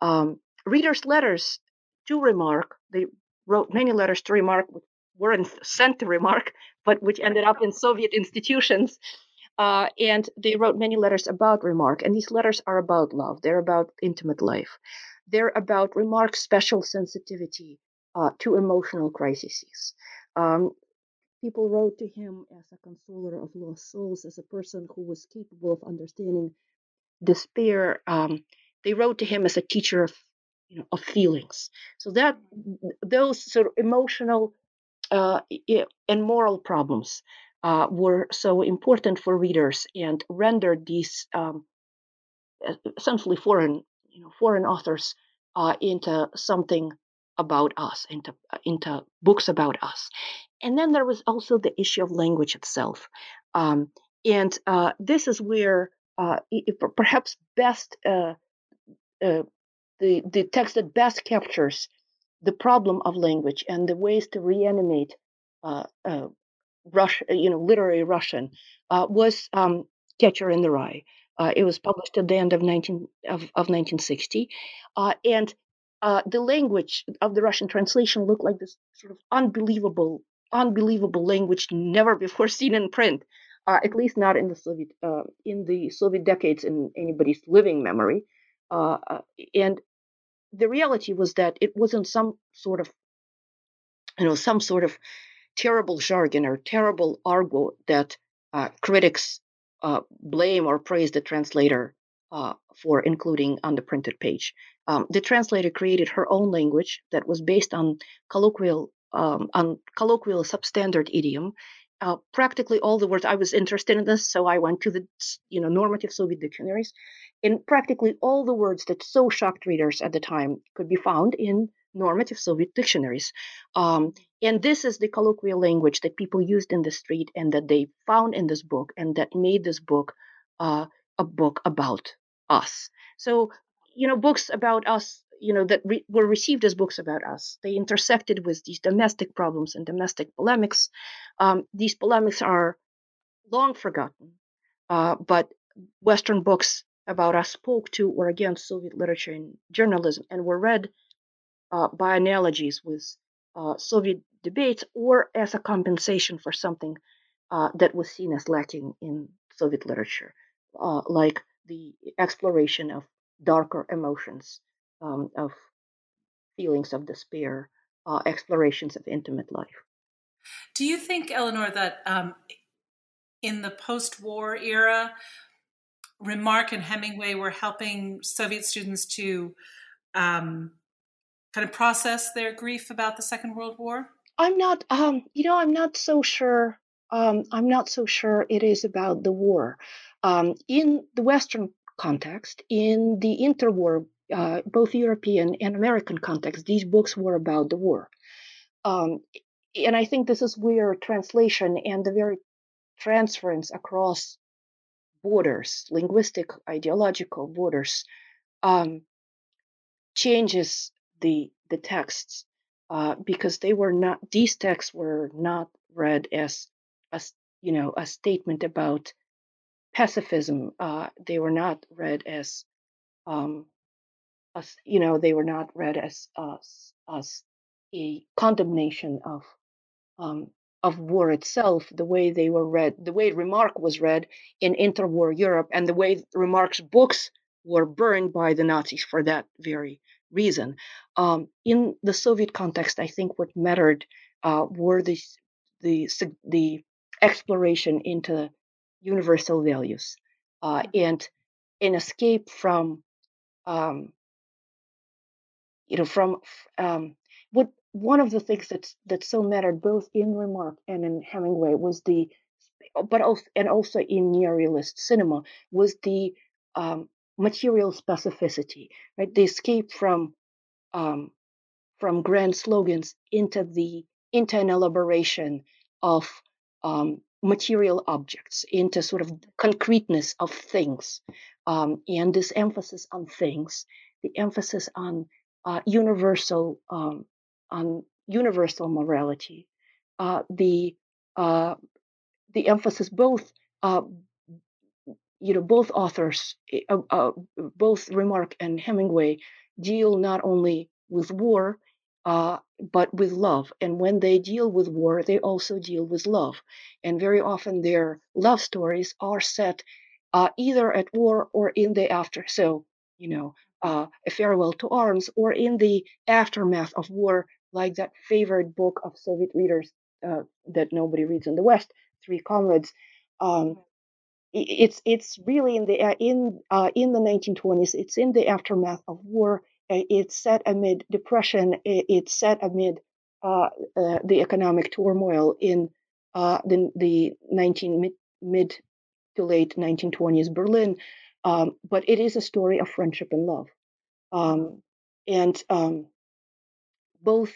Um, readers' letters to Remarque, they wrote many letters to Remarque, weren't sent to Remarque, but which ended up in Soviet institutions. Uh, and they wrote many letters about Remarque. And these letters are about love, they're about intimate life. They're about Remarque's special sensitivity uh, to emotional crises. Um, people wrote to him as a consoler of lost souls, as a person who was capable of understanding despair. Um, they wrote to him as a teacher of, you know, of feelings. So that those sort of emotional uh, and moral problems uh, were so important for readers and rendered these um, essentially foreign you know foreign authors uh, into something about us, into uh, into books about us. And then there was also the issue of language itself, um, and uh, this is where perhaps best uh, uh, the the text that best captures the problem of language and the ways to reanimate uh, Rush, you know, literary Russian was um, Catcher in the Rye. Uh, it was published at the end of 19 of, of 1960, uh, and uh, the language of the Russian translation looked like this sort of unbelievable, unbelievable language never before seen in print. Uh, at least not in the Soviet uh, in the Soviet decades in anybody's living memory. Uh, and the reality was that it wasn't some sort of, you know, some sort of terrible jargon or terrible argot that critics uh, blame or praise the translator uh, for including on the printed page. Um, the translator created her own language that was based on colloquial um, on colloquial substandard idiom. Uh, practically all the words I was interested in this, so I went to the you know normative Soviet dictionaries, and practically all the words that so shocked readers at the time could be found in normative Soviet dictionaries. Um, and this is the colloquial language that people used in the street and that they found in this book and that made this book uh, a book about us. So, you know, books about us, you know, that re- were received as books about us, they intersected with these domestic problems and domestic polemics. Um, these polemics are long forgotten, uh, but Western books about us spoke to or against Soviet literature and journalism and were read uh, by analogies with uh, Soviet debates or as a compensation for something uh, that was seen as lacking in Soviet literature, uh, like the exploration of darker emotions, um, of feelings of despair, uh, explorations of intimate life. Do you think, Eleanor, that um, in the post war era, Remarque and Hemingway were helping Soviet students to um, kind of process their grief about the Second World War? I'm not, um, you know, I'm not so sure. Um, I'm not so sure it is about the war. Um, in the Western context, in the interwar, uh, both European and American context, these books were about the war. Um, and I think this is where translation and the very transference across borders, linguistic, ideological borders, um, changes the the texts uh, because they were not these texts were not read as a you know a statement about pacifism. Uh, they were not read as um, as you know they were not read as as, as a condemnation of um, of war itself, the way they were read, the way Remarque was read in interwar Europe, and the way Remarque's books were burned by the Nazis for that very reason. Um, in the Soviet context, I think what mattered uh, were the, the, the exploration into universal values uh, and an escape from, um, you know, from um, what one of the things that's that so mattered both in Remarque and in Hemingway was the, but also and also in neorealist cinema was the um, material specificity, right? The escape from um, from grand slogans into the into an elaboration of um, material objects, into sort of concreteness of things, um, and this emphasis on things, the emphasis on uh, universal um, on universal morality. Uh, the uh, the emphasis both uh, you know both authors eh, uh, uh, both Remarque and Hemingway deal not only with war but with love. And when they deal with war they also deal with love. And very often their love stories are set either at war or in the after. So you know uh, a farewell to arms or in the aftermath of war like that favorite book of soviet readers that nobody reads in the west three comrades um, it's it's really in the uh, in uh, in the 1920s. It's in the aftermath of war. Uh, it's set amid depression. It's set amid uh, uh, the economic turmoil in uh, the the 19 mid, mid to late 1920s Berlin. Um, but it is a story of friendship and love, um, and um, both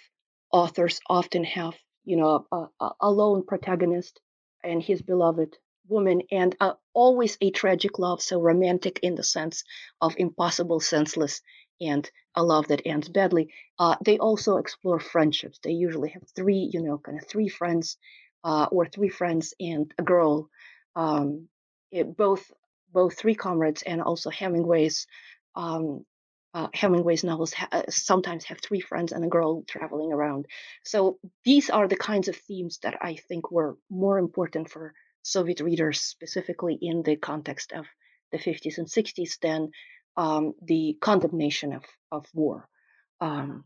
authors often have you know a, a lone protagonist and his beloved woman and uh, always a tragic love so romantic in the sense of impossible senseless and a love that ends badly. Uh, they also explore friendships. They usually have three you know kind of three friends uh, or three friends and a girl um, it, both both three comrades and also hemingway's um, uh, Hemingway's novels ha- uh, sometimes have three friends and a girl traveling around. So these are the kinds of themes that I think were more important for Soviet readers, specifically in the context of the 50s and 60s, than um, the condemnation of, of war. Um,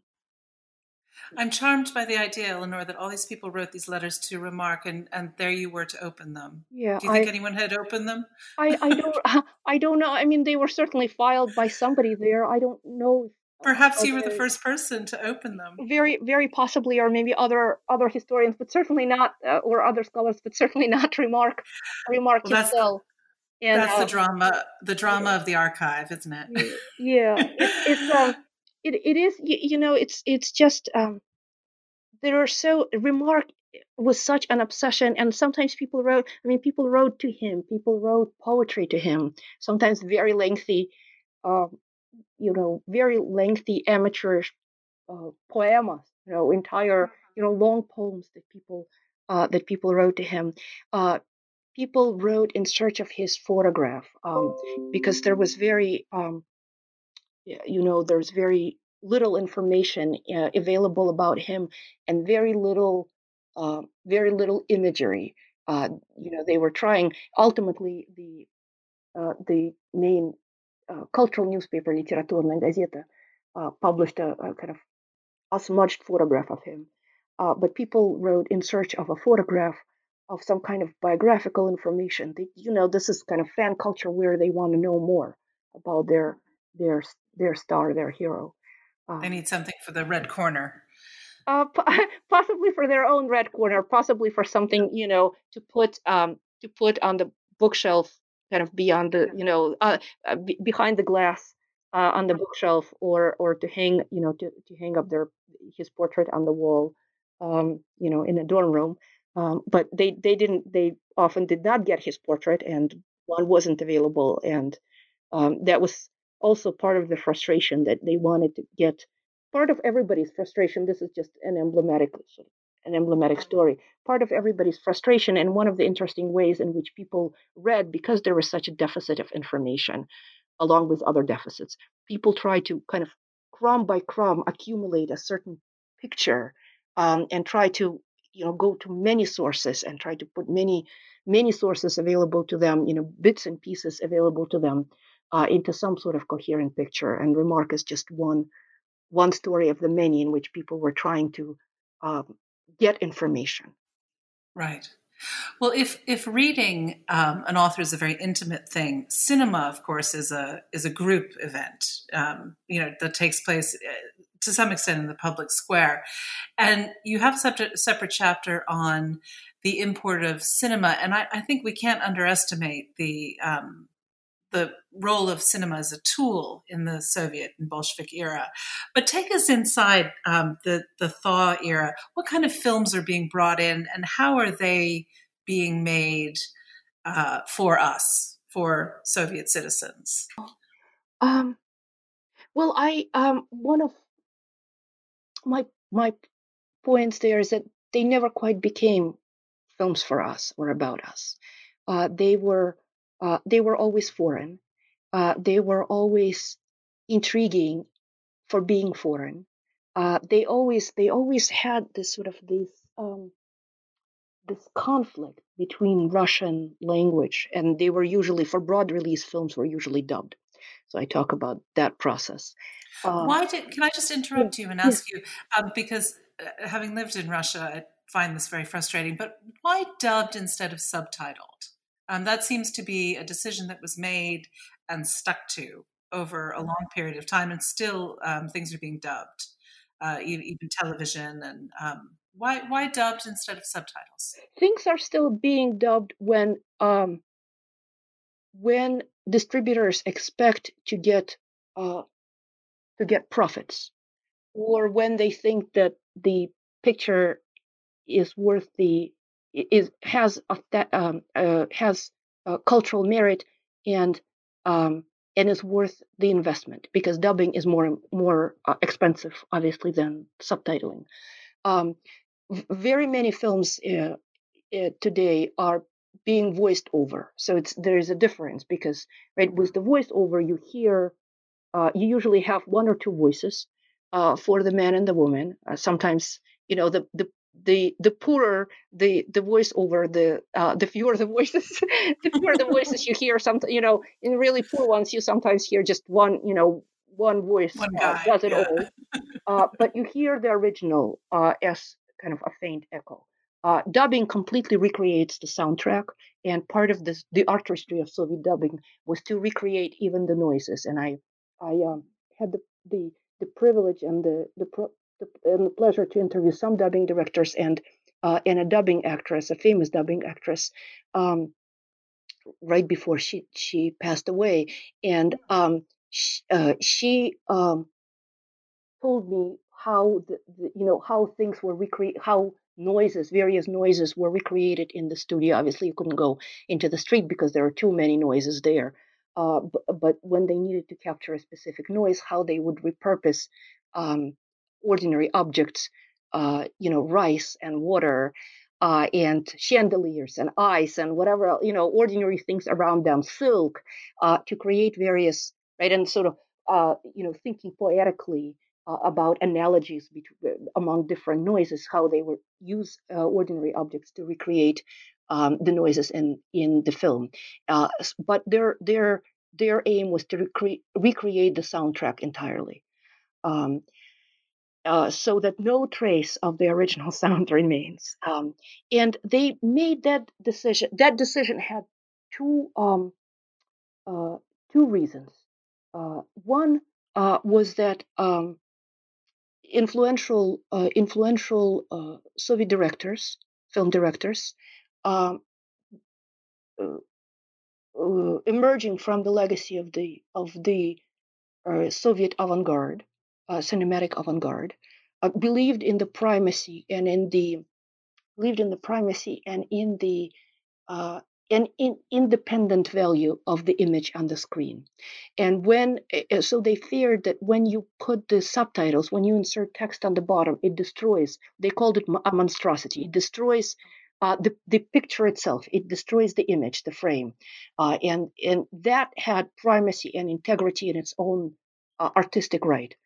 I'm charmed by the idea, Eleanor, that all these people wrote these letters to Remarque, and, and there you were to open them. Yeah. Do you think I, anyone had opened them? I, I don't. I don't know. I mean, they were certainly filed by somebody there. I don't know. Perhaps you were the first person to open them. Very, very possibly, or maybe other other historians, but certainly not, uh, or other scholars, but certainly not remark Remarque Well, that's- himself. And, That's uh, the drama, the drama of the archive, isn't it? Yeah it's, it's um it, it is you, you know it's it's just um there are so Remarque was such an obsession and sometimes people wrote i mean people wrote to him people wrote poetry to him sometimes very lengthy um you know very lengthy amateurish uh, poemas you know entire you know long poems that people uh, that people wrote to him. Uh, people wrote in search of his photograph um, because there was very um, you know there's very little information uh, available about him and very little uh, very little imagery uh, you know they were trying ultimately the uh, the main uh, cultural newspaper Literaturная Газета uh, published a, a kind of a smudged photograph of him uh, but people wrote in search of a photograph of some kind of biographical information they, you know this is kind of fan culture where they want to know more about their their their star their hero um, They need something for the red corner. uh, possibly for their own red corner, possibly for something you know to put um to put on the bookshelf, kind of beyond the you know uh, uh, be- behind the glass uh, on the bookshelf, or or to hang you know to to hang up their his portrait on the wall, um you know in a dorm room. Um, but they they didn't they often did not get his portrait, and one wasn't available, and um, that was also part of the frustration that they wanted to get part of everybody's frustration this is just an emblematic an emblematic story part of everybody's frustration and one of the interesting ways in which people read because there was such a deficit of information along with other deficits people try to kind of crumb by crumb accumulate a certain picture um, and try to you know go to many sources and try to put many many sources available to them you know bits and pieces available to them uh, into some sort of coherent picture and Remarque is just one one story of the many in which people were trying to um, get information Right. Well, if if reading um, an author is a very intimate thing, cinema, of course, is a is a group event. Um, you know that takes place uh, to some extent in the public square, and you have a separate chapter on the import of cinema, and I, I think we can't underestimate the um, the role of cinema as a tool in the Soviet and Bolshevik era. But take us inside um, the the thaw era. What kind of films are being brought in, and how are they being made uh, for us, for Soviet citizens? um, well i um, one of my my points there is that they never quite became films for us or about us. Uh, they were uh, they were always foreign. Uh, they were always intriguing for being foreign. Uh, they always they always had this sort of this um, this conflict between Russian language, and they were usually for broad release films were usually dubbed. So I talk about that process. Uh, Why did? Can I just interrupt yeah, you and ask yeah. you um, because uh, having lived in Russia, I find this very frustrating. But why dubbed instead of subtitled? Um, that seems to be a decision that was made and stuck to over a long period of time, and still um, things are being dubbed, uh, even, even, television. And um, why why dubbed instead of subtitles? Things are still being dubbed when um, when distributors expect to get uh, to get profits, or when they think that the picture is worth the is has that um, uh, has cultural merit and um, and is worth the investment because dubbing is more more uh, expensive, obviously, than subtitling. Um, very many films uh, uh, today are being voiced over, so it's there is a difference because right with the voiceover you hear uh, you usually have one or two voices for the man and the woman. Sometimes you know the the the the poorer the the voiceover, the uh, the fewer the voices, the fewer the voices you hear. Some you know, in really poor ones, you sometimes hear just one you know one voice one uh, does it yeah. all. Uh, but you hear the original uh, as kind of a faint echo. Uh, dubbing completely recreates the soundtrack, and part of this, the artistry of Soviet dubbing was to recreate even the noises. And I, I um, had the, the the privilege and the the pro- the, and the pleasure to interview some dubbing directors and uh, and a dubbing actress, a famous dubbing actress, um, right before she she passed away, and um, she, uh, she um, told me how the, the, you know how things were recreated, how noises, various noises were recreated in the studio. Obviously, you couldn't go into the street because there are too many noises there. Uh, but, but, when they needed to capture a specific noise, how they would repurpose um, ordinary objects, uh, you know, rice and water, uh, and chandeliers and ice and whatever, you know, ordinary things around them, silk, uh, to create various, right, and sort of, uh, you know, thinking poetically uh, about analogies between, among different noises, how they would use uh, ordinary objects to recreate um, the noises in in the film. but their their their aim was to recre- recreate the soundtrack entirely. Um, uh, so that no trace of the original sound remains. Um, and they made that decision. That decision had two um, uh, two reasons. Uh, one uh, was that um, influential uh, influential Soviet directors, film directors, um, emerging from the legacy of the of the Soviet avant-garde, cinematic avant-garde, uh, believed in the primacy and in the believed in the primacy and in the uh, an in, independent value of the image on the screen. And when uh, so they feared that when you put the subtitles, when you insert text on the bottom, it destroys. They called it a monstrosity. It destroys. Uh, the, the picture itself, it destroys the image, the frame, uh, and and that had primacy and integrity in its own uh, artistic right.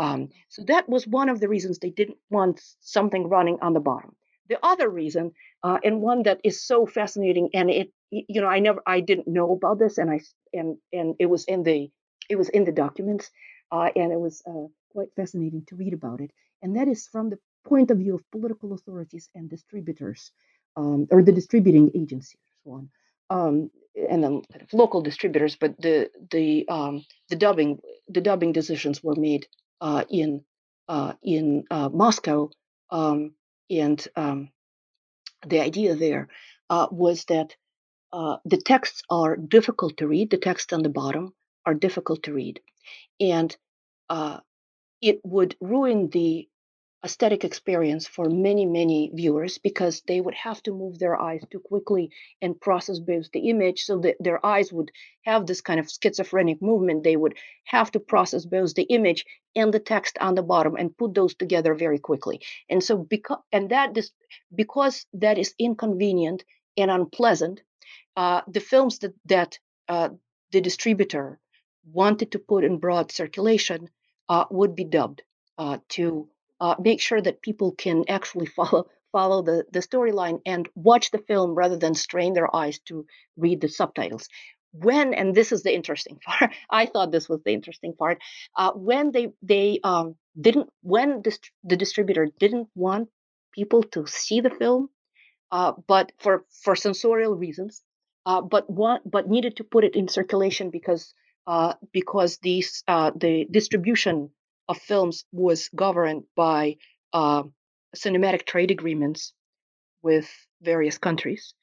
Um, so that was one of the reasons they didn't want something running on the bottom. The other reason, uh, and one that is so fascinating, and it, you know, I never, I didn't know about this, and I, and and it was in the, it was in the documents, uh, and it was uh, quite fascinating to read about it. And that is from the point of view of political authorities and distributors, um, or the distributing agencies, one, um, and then kind of local distributors. But the the um, the dubbing the dubbing decisions were made in uh, in uh, Moscow, um, and um, the idea there was that the texts are difficult to read. The text on the bottom are difficult to read, and it would ruin the aesthetic experience for many, many viewers because they would have to move their eyes too quickly and process both the image so that their eyes would have this kind of schizophrenic movement. They would have to process both the image and the text on the bottom and put those together very quickly. And so because and that is because that is inconvenient and unpleasant, uh, the films that that uh, the distributor wanted to put in broad circulation uh, would be dubbed uh, to uh, make sure that people can actually follow follow the, the storyline and watch the film rather than strain their eyes to read the subtitles. When and this is the interesting part, I thought this was the interesting part. Uh, when they they um, didn't when dist- the distributor didn't want people to see the film, uh, but for for censorial reasons, uh, but want but needed to put it in circulation because uh, because these uh, the distribution of films was governed by uh, cinematic trade agreements with various countries.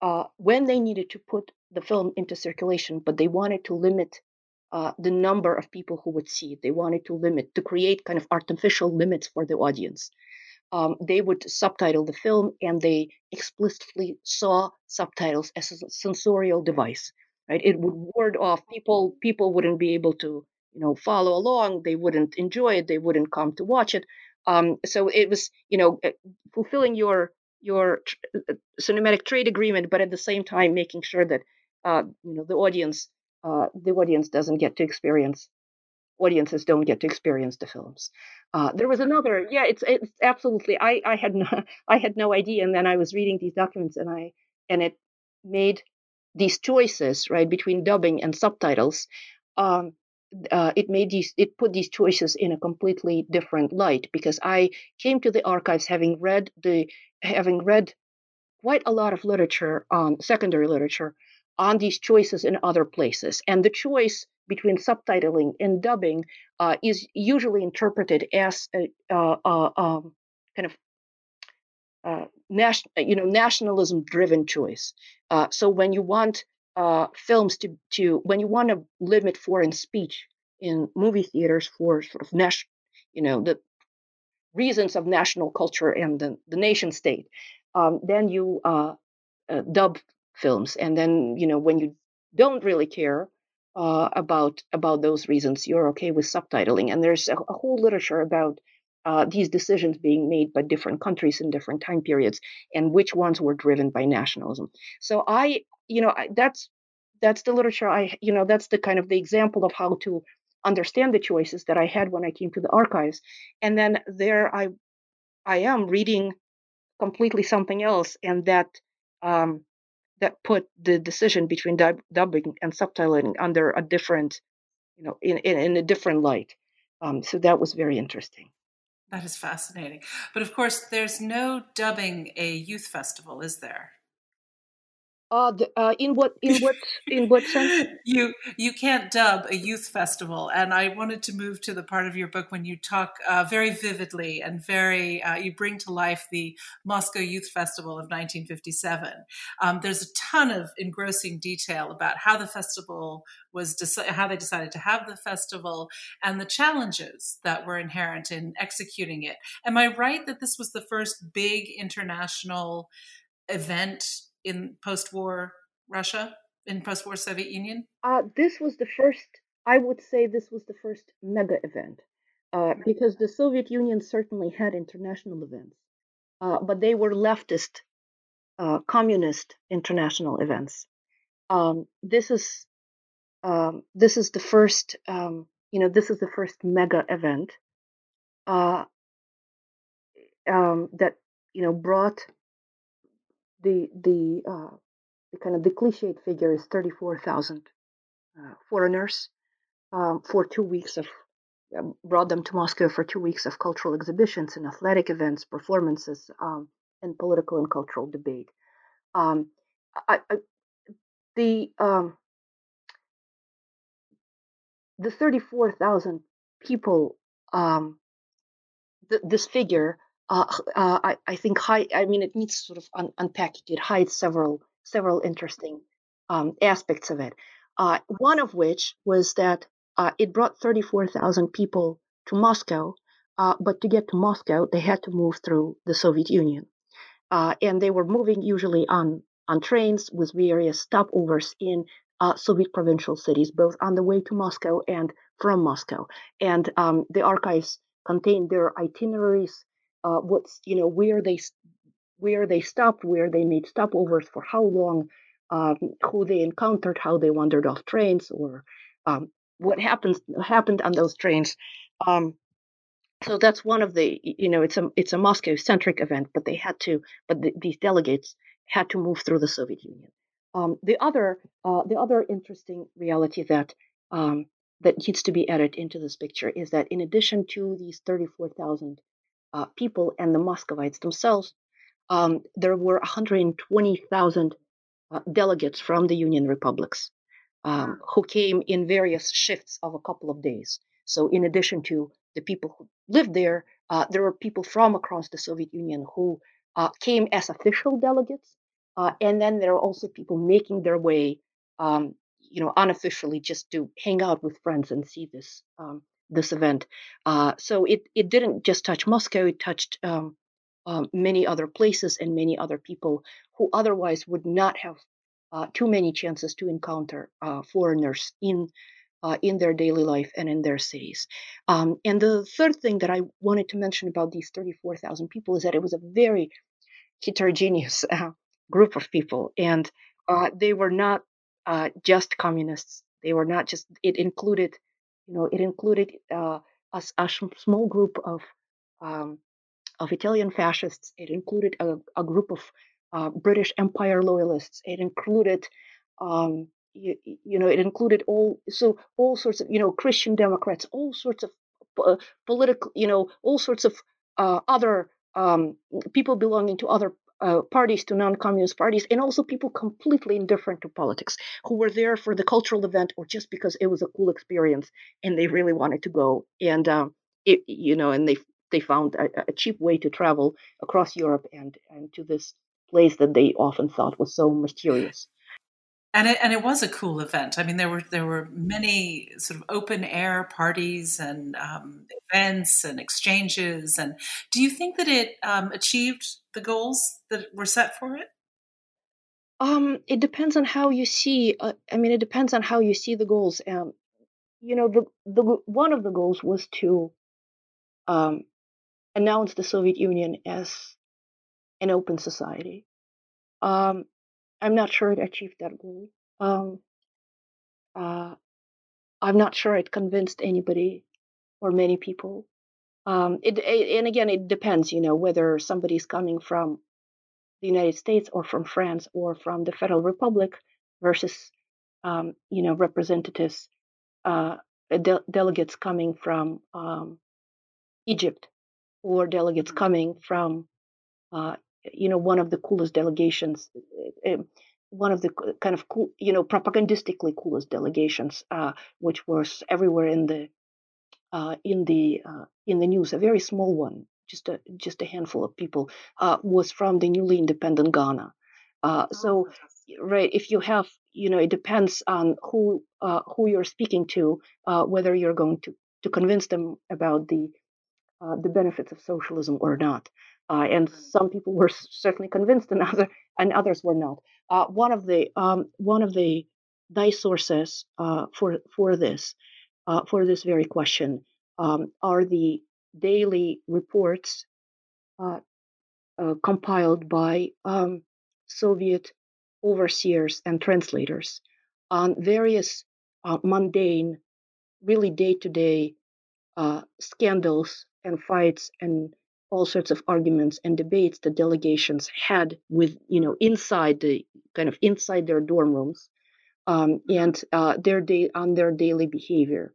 Uh, when they needed to put the film into circulation, but they wanted to limit uh, the number of people who would see it, they wanted to limit, to create kind of artificial limits for the audience. Um, they would subtitle the film and they explicitly saw subtitles as a censorial device right it would ward off people people wouldn't be able to you know follow along they wouldn't enjoy it they wouldn't come to watch it. Um, so it was you know eh, fulfilling your your uh, cinematic trade agreement but at the same time making sure that uh, you know the audience uh, the audience doesn't get to experience audiences don't get to experience the films. Uh, there was another yeah it's it's absolutely i i had no i had no idea and then i was reading these documents and i and it made these choices right between dubbing and subtitles um, uh, it made these it put these choices in a completely different light because I came to the archives having read the having read quite a lot of literature on secondary literature on these choices in other places, and the choice between subtitling and dubbing uh, is usually interpreted as a uh, uh um, kind of uh, you know, nationalism driven choice. Uh, so when you want uh, films to, to when you want to limit foreign speech in movie theaters for sort of national, you know, the reasons of national culture and the, the nation state, um, then you uh, uh, dub films, and then you know when you don't really care uh, about about those reasons, you're okay with subtitling. And there's a, a whole literature about uh, these decisions being made by different countries in different time periods and which ones were driven by nationalism so i you know I, that's that's the literature i you know that's the kind of the example of how to understand the choices that i had when i came to the archives and then there i i am reading completely something else and that um that put the decision between dub- dubbing and subtitling under a different you know in, in, in a different light um, so that was very interesting that is fascinating. But of course, there's no dubbing a youth festival, is there? Uh, the, uh, in what in what in what sense? you you can't dub a youth festival, and I wanted to move to the part of your book when you talk uh, very vividly and very uh, you bring to life the Moscow Youth Festival of 1957. Um, there's a ton of engrossing detail about how the festival was deci- how they decided to have the festival and the challenges that were inherent in executing it. Am I right that this was the first big international event in post-war Russia, in post-war Soviet Union? Uh, this was the first. I would say this was the first mega event uh, because the Soviet Union certainly had international events, uh, but they were leftist, uh, communist international events. Um, this is um, this is the first. Um, you know, this is the first mega event uh, um, that you know brought the the uh, the kind of the cliched figure is 34,000 uh, foreigners um, for two weeks of um, brought them to Moscow for two weeks of cultural exhibitions and athletic events, performances, um, and political and cultural debate. Um, I, I, the um, the 34,000 people, th- this figure uh, uh, I, I, think high, I mean, it needs sort of un- unpacking. It hides several several interesting um, aspects of it. Uh, one of which was that uh, it brought 34,000 people to Moscow Uh, but to get to Moscow, they had to move through the Soviet Union. And they were moving usually on, on trains with various stopovers in Soviet provincial cities, both on the way to Moscow and from Moscow. And um, the archives contain their itineraries, uh, what's you know where they where they stopped, where they made stopovers, for how long, um, who they encountered, how they wandered off trains, or um, what happens happened on those trains. Um, so that's one of the you know it's a it's a Moscow centric event, but they had to but the, these delegates had to move through the Soviet Union. Um, the other uh, the other interesting reality that um, that needs to be added into this picture is that in addition to these 34,000 uh, people and the Muscovites themselves, um, there were 120,000 uh, delegates from the Union republics um, who came in various shifts of a couple of days. So, in addition to the people who lived there, uh, there were people from across the Soviet Union who uh, came as official delegates. Uh, and then there are also people making their way, um, you know, unofficially just to hang out with friends and see this um, this event. Uh, so it it didn't just touch Moscow; it touched um, um, many other places and many other people who otherwise would not have uh, too many chances to encounter uh, foreigners in uh, in their daily life and in their cities. Um, and the third thing that I wanted to mention about these 34,000 people is that it was a very heterogeneous uh, group of people, and uh, they were not just communists. They were not just. It included, you know, it included a, a, small group of um, of Italian fascists. It included a, a group of uh, British Empire loyalists. It included, um, you, you, know, it included all so all sorts of you know Christian Democrats, all sorts of uh, political, you know, all sorts of uh, other um, people belonging to other uh, parties to non-communist parties and also people completely indifferent to politics who were there for the cultural event or just because it was a cool experience and they really wanted to go and um, it, you know and they they found a, a, cheap way to travel across Europe and, and to this place that they often thought was so mysterious. And it, and it was a cool event. I mean, there were there were many sort of open air parties and um, events and exchanges. And do you think that it um, achieved the goals that were set for it? Um, it depends on how you see. Uh, I mean, it depends on how you see the goals. Um, you know, the the one of the goals was to um, announced the Soviet Union as an open society. Um, I'm not sure it achieved that goal. Um, uh, I'm not sure it convinced anybody or many people. Um, it, it, and again, it depends, you know, whether somebody's coming from the United States or from France or from the Federal Republic versus, um, you know, representatives, uh, de- delegates coming from um, Egypt or delegates mm-hmm. coming from, uh, you know, one of the coolest delegations, uh, one of the kind of cool, you know, propagandistically coolest delegations, uh, which was everywhere in the uh, in the uh, in the news. A very small one, just a just a handful of people, uh, was from the newly independent Ghana. Oh, so, right, if you have, you know, it depends on who who you're speaking to, whether you're going to to convince them about the uh, the benefits of socialism or not. Uh, and some people were certainly convinced, and other and others were not. Uh, one of the um, one of the nice sources uh, for for this uh, for this very question um, are the daily reports compiled by um, Soviet overseers and translators on various mundane, really day to day scandals and fights and all sorts of arguments and debates the delegations had with you know inside the kind of inside their dorm rooms um, and uh, their day on their daily behavior.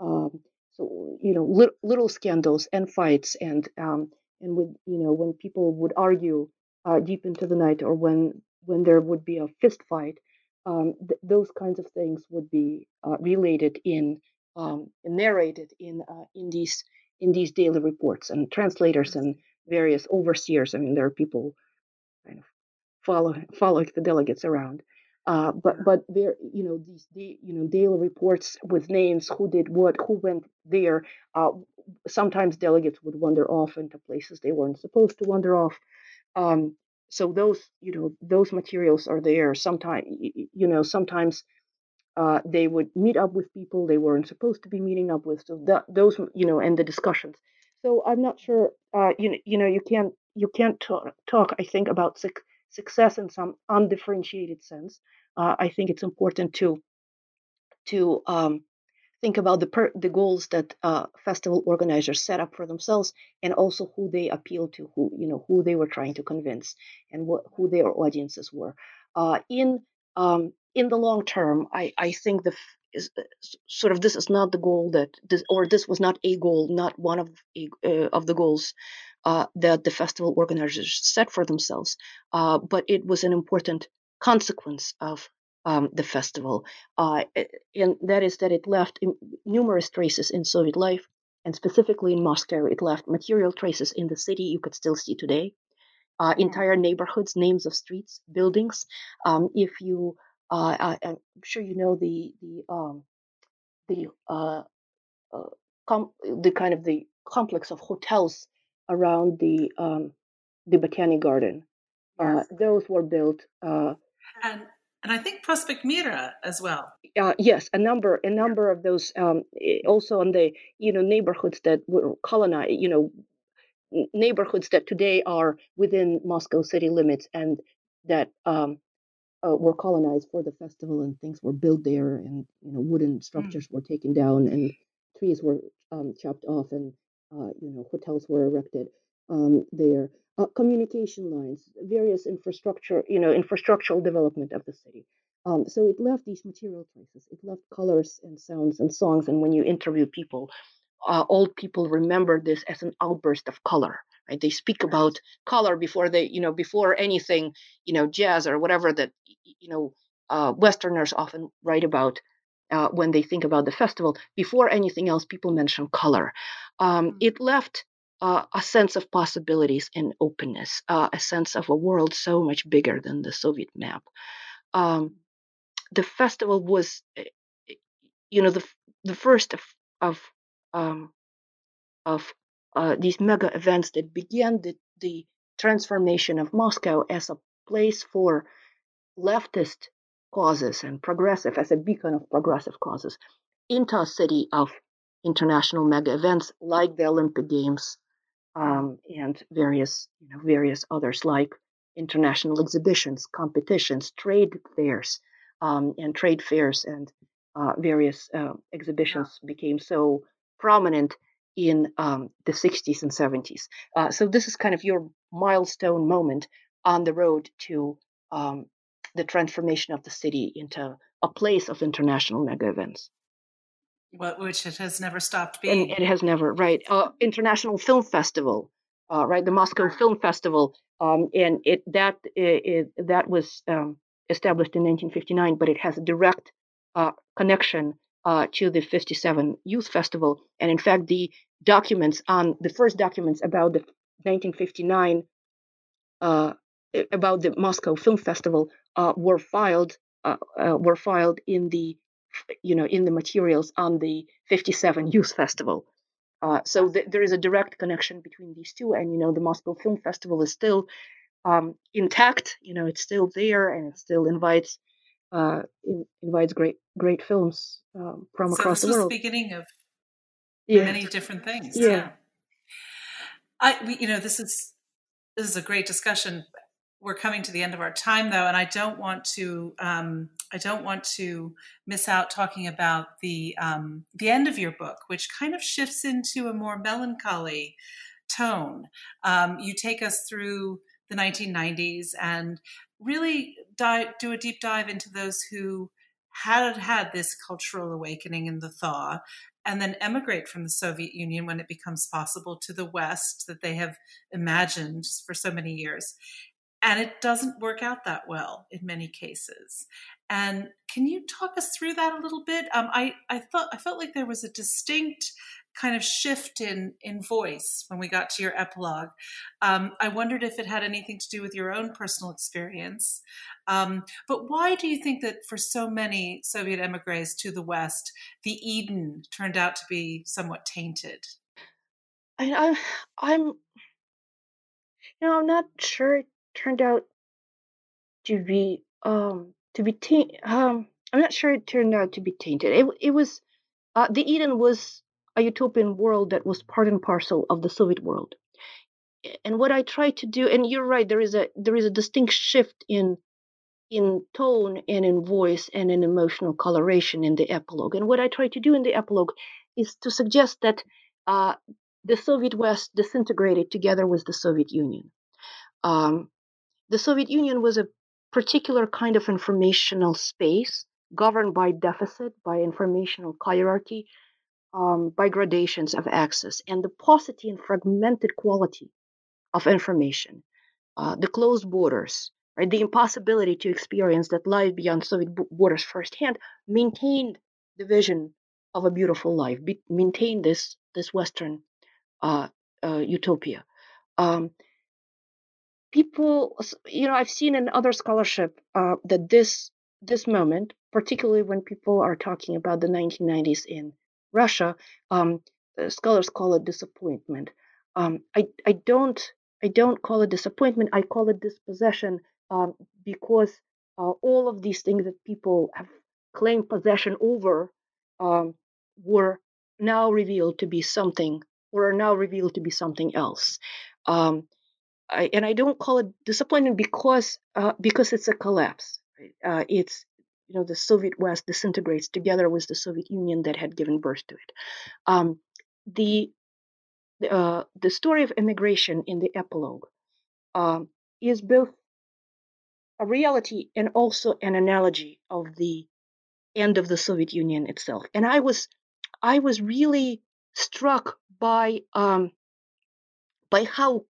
Um, so you know li- little scandals and fights and um, and with you know when people would argue uh, deep into the night or when when there would be a fist fight, um, th- those kinds of things would be uh, related in um, narrated in uh, in these in these daily reports and translators and various overseers. I mean, there are people kind of follow following the delegates around. Uh, but but there, you know, these you know daily reports with names, who did what, who went there. Uh, sometimes delegates would wander off into places they weren't supposed to wander off. Um, so those you know those materials are there. Sometimes you know sometimes uh, they would meet up with people they weren't supposed to be meeting up with. So that those you know and the discussions. So I'm not sure. Uh, you you know you can't you can't talk, talk I think about su- success in some undifferentiated sense. Uh, I think it's important to to um, think about the per- the goals that uh, festival organizers set up for themselves, and also who they appeal to, who you know who they were trying to convince, and what who their audiences were. Uh, in um, in the long term, I I think the is uh, sort of this is not the goal that this or this was not a goal, not one of uh, of the goals uh, that the festival organizers set for themselves, uh, but it was an important consequence of um, the festival, uh, and that is that it left numerous traces in Soviet life, and specifically in Moscow, it left material traces in the city you could still see today. Uh, entire neighborhoods, names of streets, buildings. Um, if you, uh, I, am sure you know the the um, the uh, uh, com- the kind of the complex of hotels around the um, the Botanic Garden. Uh, yes. those were built. and and I think Prospect Mira as well. Uh, yes, a number, a number of those. Um, also on the you know neighborhoods that were colonized, you know, neighborhoods that today are within Moscow city limits and that um, uh, were colonized for the festival, and things were built there, and you know wooden mm. structures mm. were taken down, and trees were um, chopped off, and uh, you know hotels were erected um, there uh, communication lines, various infrastructure, you know, infrastructural development of the city. Um, so it left these material traces. It left colors and sounds and songs. And when you interview people, uh, old people remember this as an outburst of color. Right? They speak about color before they, you know, before anything, you know, jazz or whatever that, you know, uh, Westerners often write about. Uh, when they think about the festival, before anything else, people mention color. Um, mm. it left uh, a sense of possibilities and openness, uh, a sense of a world so much bigger than the Soviet map. Um, the festival was, eh, eh, you know, the the first of of um, of uh, these mega events that began the, the transformation of Moscow as a place for leftist causes and progressive, as a beacon of progressive causes, into a city of international mega events like the Olympic Games, um, and various you know various others like international exhibitions, competitions, trade fairs, um, and trade fairs and uh, various uh, exhibitions yeah. became so prominent in um, the 60s and 70s. Uh, so this is kind of your milestone moment on the road to um, the transformation of the city into a place of international mega events What, which it has never stopped being. And it has never, right? Uh, International Film Festival, uh, right? The Moscow Film Festival, um, and it that it, it that was um, established in 1959, but it has a direct uh, connection uh, to the 57 Youth Festival, and in fact, the documents on the first documents about the 1959 uh, about the Moscow Film Festival uh, were filed were filed in the you know, in the materials on the 57 Youth Festival. Uh, so th- there is a direct connection between these two, and you know, the Moscow Film Festival is still um, intact. You know, it's still there, and it still invites uh, in, invites great great films um, from so across the world. the beginning of yeah. many different things. Yeah. yeah. I, you know, this is this is a great discussion we're coming to the end of our time though and i don't want to um, i don't want to miss out talking about the um, the end of your book which kind of shifts into a more melancholy tone um, you take us through the 1990s and really dive, do a deep dive into those who had had this cultural awakening in the thaw and then emigrate from the Soviet Union when it becomes possible to the West that they have imagined for so many years and it doesn't work out that well in many cases. And can you talk us through that a little bit? Um, I I thought I felt like there was a distinct kind of shift in in voice when we got to your epilogue. Um, I wondered if it had anything to do with your own personal experience. Um, but why do you think that for so many Soviet emigres to the West, the Eden turned out to be somewhat tainted? I, I'm, I'm, you know, I'm not sure it turned out to be um to be tainted. Um, I'm not sure it turned out to be tainted. It it was uh, the Eden was a utopian world that was part and parcel of the Soviet world. And what I try to do, and you're right, there is a there is a distinct shift in in tone and in voice and in emotional coloration in the epilogue. And what I try to do in the epilogue is to suggest that uh, the Soviet West disintegrated together with the Soviet Union. Um, the Soviet Union was a particular kind of informational space governed by deficit, by informational hierarchy, um, by gradations of access, and the paucity and fragmented quality of information, uh, the closed borders, right, the impossibility to experience that life beyond Soviet borders firsthand, maintained the vision of a beautiful life, be, maintained this this Western uh, uh, utopia. Um, people, you know, I've seen in other scholarship uh, that this this moment, particularly when people are talking about the 1990s in Russia, um, scholars call it disappointment. Um, I I don't I don't call it disappointment. I call it dispossession um, because uh, all of these things that people have claimed possession over um, were now revealed to be something or are now revealed to be something else. Um, I, and I don't call it disappointment because uh, because it's a collapse. Uh, it's you know the Soviet West disintegrates together with the Soviet Union that had given birth to it. Um, the uh, the story of immigration in the epilogue um, is both a reality and also an analogy of the end of the Soviet Union itself. And I was I was really struck by um, by how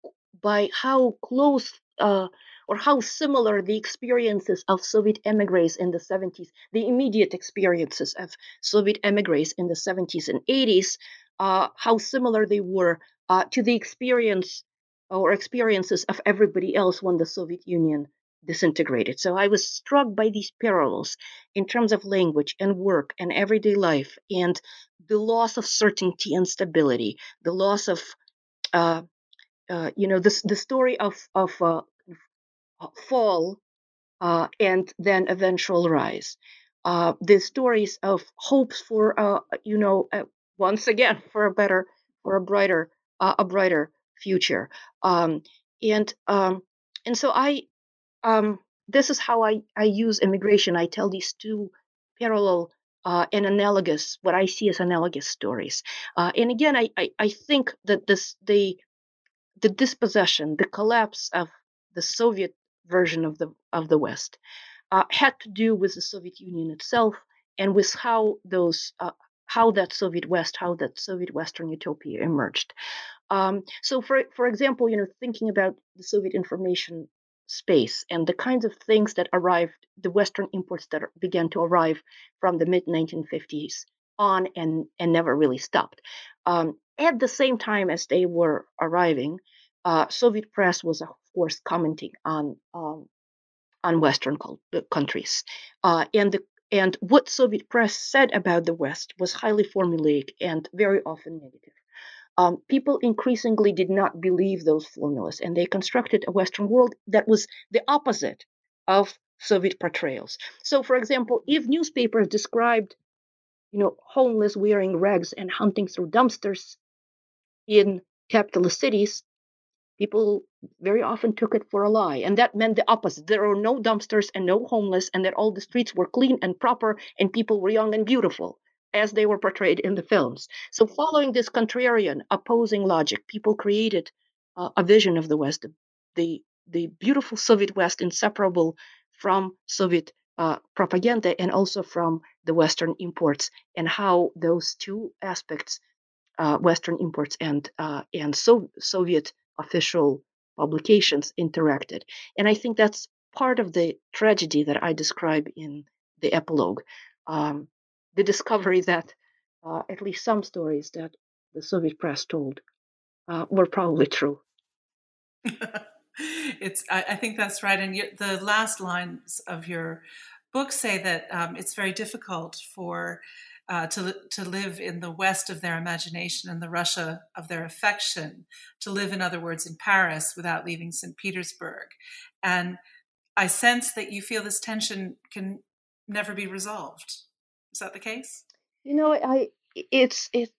by how close uh, or how similar the experiences of Soviet emigres in the 70s, the immediate experiences of Soviet emigres in the 70s and 80s, uh, how similar they were uh, to the experience or experiences of everybody else when the Soviet Union disintegrated. So I was struck by these parallels in terms of language and work and everyday life and the loss of certainty and stability, the loss of, uh, uh, you know, the, the story of, of uh, fall uh, and then eventual rise. Uh, the stories of hopes for, uh, you know, once again for a better, for a brighter, a brighter future. Um, and um, and so I um, this is how I, I use immigration. I tell these two parallel uh, and analogous, what I see as analogous stories. Uh, and again, I, I, I, think that this the the dispossession, the collapse of the Soviet version of the of the West, uh, had to do with the Soviet Union itself and with how those uh, how that Soviet West, how that Soviet Western utopia emerged. Um, so, for for example, you know, thinking about the Soviet information space and the kinds of things that arrived, the Western imports that began to arrive from the mid 1950s on and, and never really stopped. Um, at the same time as they were arriving, uh, Soviet press was, of course, commenting on um, on Western uh, countries, uh, and the, and what Soviet press said about the West was highly formulaic and very often negative um, people increasingly did not believe those formulas, and they constructed a Western world that was the opposite of Soviet portrayals. So, for example, if newspapers described, you know, homeless wearing rags and hunting through dumpsters in capitalist cities, people very often took it for a lie. And that meant the opposite. There were no dumpsters and no homeless, and that all the streets were clean and proper, and people were young and beautiful as they were portrayed in the films. So, following this contrarian, opposing logic, people created uh, a vision of the West, the the beautiful Soviet West, inseparable from Soviet uh, propaganda and also from the Western imports, and how those two aspects, uh, Western imports and uh, and so- Soviet official publications interacted. And I think that's part of the tragedy that I describe in the epilogue. Um, the discovery that uh, at least some stories that the Soviet press told uh, were probably true. it's I, I, think that's right. And you, the last lines of your book say that um, it's very difficult for uh, to to live in the West of their imagination and the Russia of their affection, to live, in other words, in Paris without leaving St. Petersburg. And I sense that you feel this tension can never be resolved. Is that the case? You know, I it's it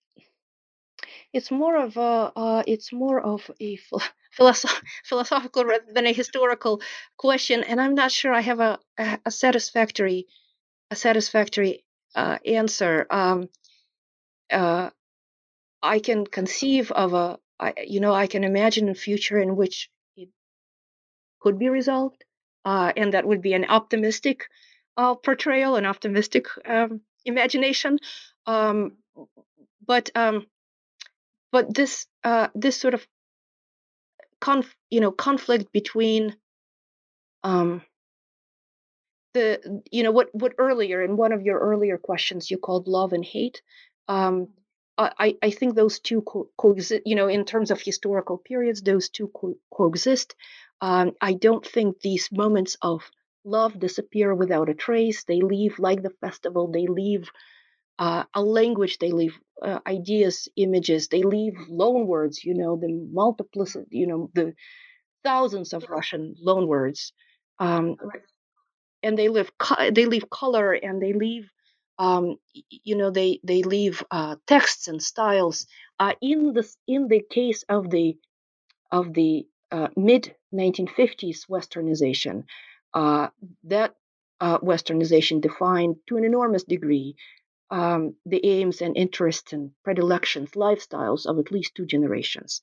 it's more of a uh, it's more of a philosoph- philosophical rather than a historical question, and I'm not sure I have a, a satisfactory a satisfactory uh, answer. Um, uh, I can conceive of a, I, you know, I can imagine a future in which it could be resolved, uh, and that would be an optimistic uh, portrayal, an optimistic um, imagination. Um, but um, but this uh, this sort of conf, you know conflict between um, the you know what what earlier in one of your earlier questions you called love and hate um, I, I think those two co- coexist you know in terms of historical periods those two co- coexist. Um, i don't think these moments of love disappear without a trace. They leave like the festival they leave uh, a language they leave uh, ideas images they leave loan words you know the multiplicity you know the thousands of russian loan words. Um, and they leave they leave color and they leave um, you know they they leave uh, texts and styles uh, in the in the case of the of the uh, mid 1950s westernization uh, that uh, westernization defined to an enormous degree um, the aims and interests and predilections lifestyles of at least two generations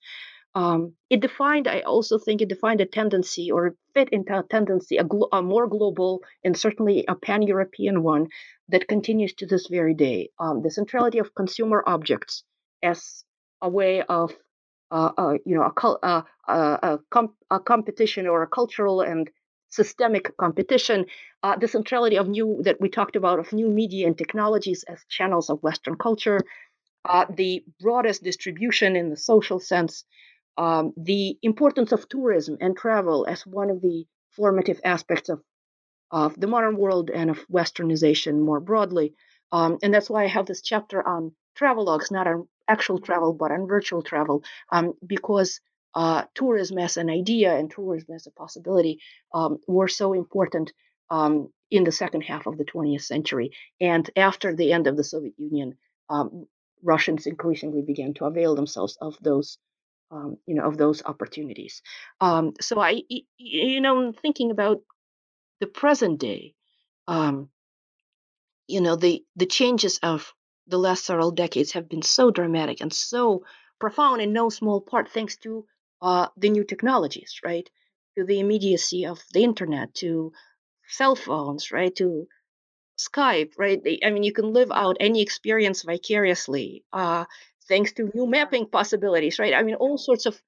um, it defined, I also think it defined a tendency or fit into a tendency, a, glo- a more global and certainly a pan European one that continues to this very day. Um, the centrality of consumer objects as a way of, uh, uh, you know, a, uh, uh, a, com- a, competition or a cultural and systemic competition. Uh, the centrality of new, that we talked about, of new media and technologies as channels of Western culture. Uh, the broadest distribution in the social sense, um, the importance of tourism and travel as one of the formative aspects of, of the modern world and of westernization more broadly. Um, and that's why I have this chapter on travelogues, not on actual travel, but on virtual travel, um, because uh, tourism as an idea and tourism as a possibility um, were so important um, in the second half of the 20th century. And after the end of the Soviet Union, um, Russians increasingly began to avail themselves of those um, you know of those opportunities. Um, so i you know thinking about the present day um, you know the the changes of the last several decades have been so dramatic and so profound in no small part thanks to uh, the new technologies right? To the immediacy of the internet to cell phones right? To skype right? I mean you can live out any experience vicariously uh, thanks to new mapping possibilities, right? I mean, all sorts of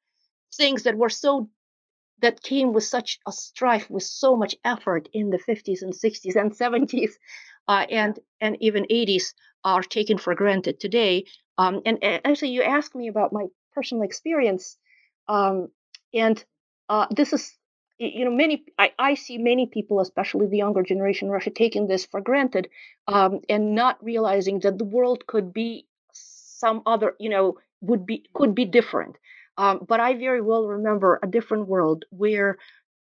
things that were so that came with such a strife, with so much effort in the 50s and 60s and 70s, uh, and and even 80s are taken for granted today. Um, and, and, actually, you asked me about my personal experience, um, and uh, this is you know many I, I, see many people especially the younger generation in russia taking this for granted um, and not realizing that the world could be some other, you know, would be could be different. Um, but I very well remember a different world where,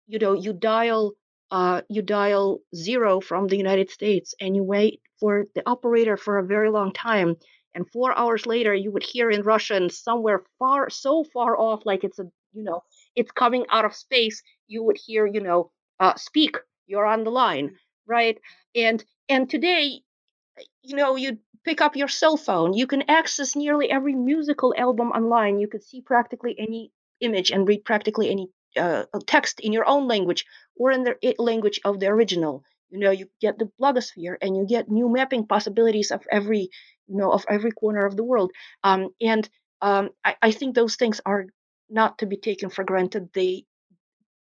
you know, you dial uh, you dial zero from the United States and you wait for the operator for a very long time. And four hours later, you would hear in Russian somewhere far, so far off, like it's a, you know, it's coming out of space. You would hear, you know, uh, speak. You're on the line, right? And and today, you know, you pick up your cell phone. You can access nearly every musical album online. You could see practically any image and read practically any uh, text in your own language or in the language of the original. You know, you get the blogosphere and you get new mapping possibilities of every, you know, of every corner of the world. Um, and um, I, I think those things are not to be taken for granted. They,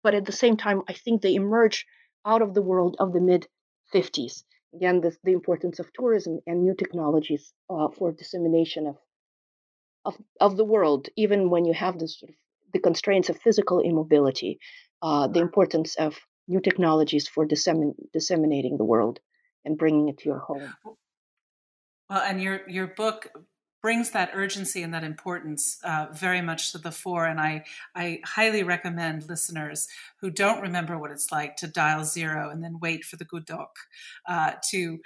but at the same time, I think they emerge out of the world of the mid 50s. Again, the, the importance of tourism and new technologies uh, for dissemination of, of of the world, even when you have this sort of the constraints of physical immobility, uh, the importance of new technologies for dissemin- disseminating the world and bringing it to your home. Well, and your your book brings that urgency and that importance uh, very much to the fore. And I, I highly recommend listeners who don't remember what it's like to dial zero and then wait for the good doc uh, to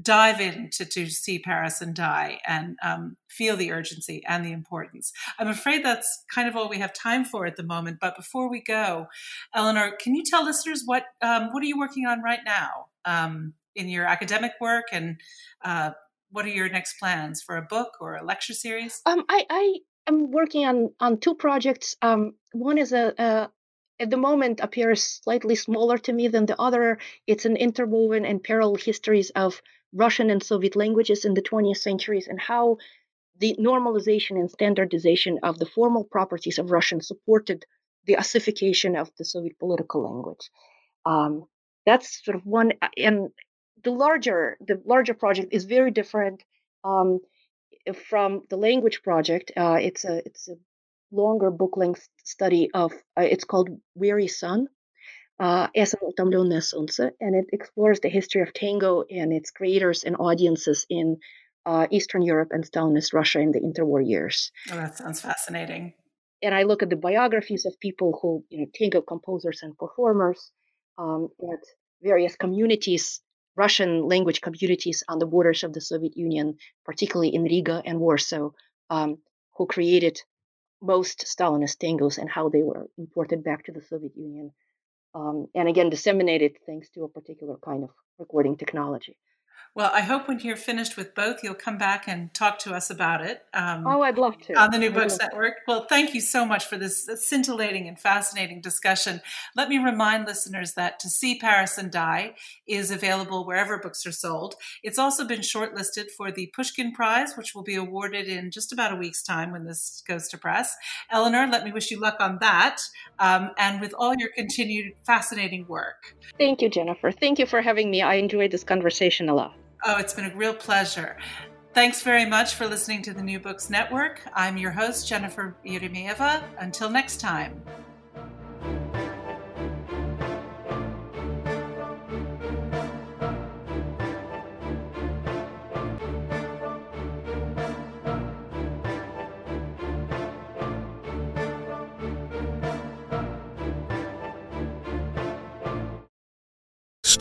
dive in to, to see Paris and die and um, feel the urgency and the importance. I'm afraid that's kind of all we have time for at the moment. But before we go, Eleanor, can you tell listeners what um, what are you working on right now um, in your academic work and uh, what are your next plans for a book or a lecture series? Um, I, I am working on on two projects. Um, one is a, a at the moment appears slightly smaller to me than the other. It's an interwoven and parallel histories of Russian and Soviet languages in the 20th centuries and how the normalization and standardization of the formal properties of Russian supported the ossification of the Soviet political language. Um, that's sort of one, and the larger the larger project is very different um, from the language project. Uh, it's a it's a longer book length study of uh, it's called Weary Sun, uh, and it explores the history of tango and its creators and audiences in uh, Eastern Europe and Stalinist Russia in the interwar years. Oh, that sounds fascinating. And I look at the biographies of people who, you know, tango composers and performers um, at various communities Russian language communities on the borders of the Soviet Union, particularly in Riga and Warsaw, um, who created most Stalinist tangos and how they were imported back to the Soviet Union. Um, and again, disseminated thanks to a particular kind of recording technology. Well, I hope when you're finished with both, you'll come back and talk to us about it. Um, oh, I'd love to. On the New Books Network. Well, thank you so much for this scintillating and fascinating discussion. Let me remind listeners that To See Paris and Die is available wherever books are sold. It's also been shortlisted for the Pushkin Prize, which will be awarded in just about a week's time when this goes to press. Eleanor, let me wish you luck on that um, and with all your continued fascinating work. Thank you, Jennifer. Thank you for having me. I enjoyed this conversation a lot. Oh, it's been a real pleasure. Thanks very much for listening to the New Books Network. I'm your host, Jennifer Eremeeva. Until next time.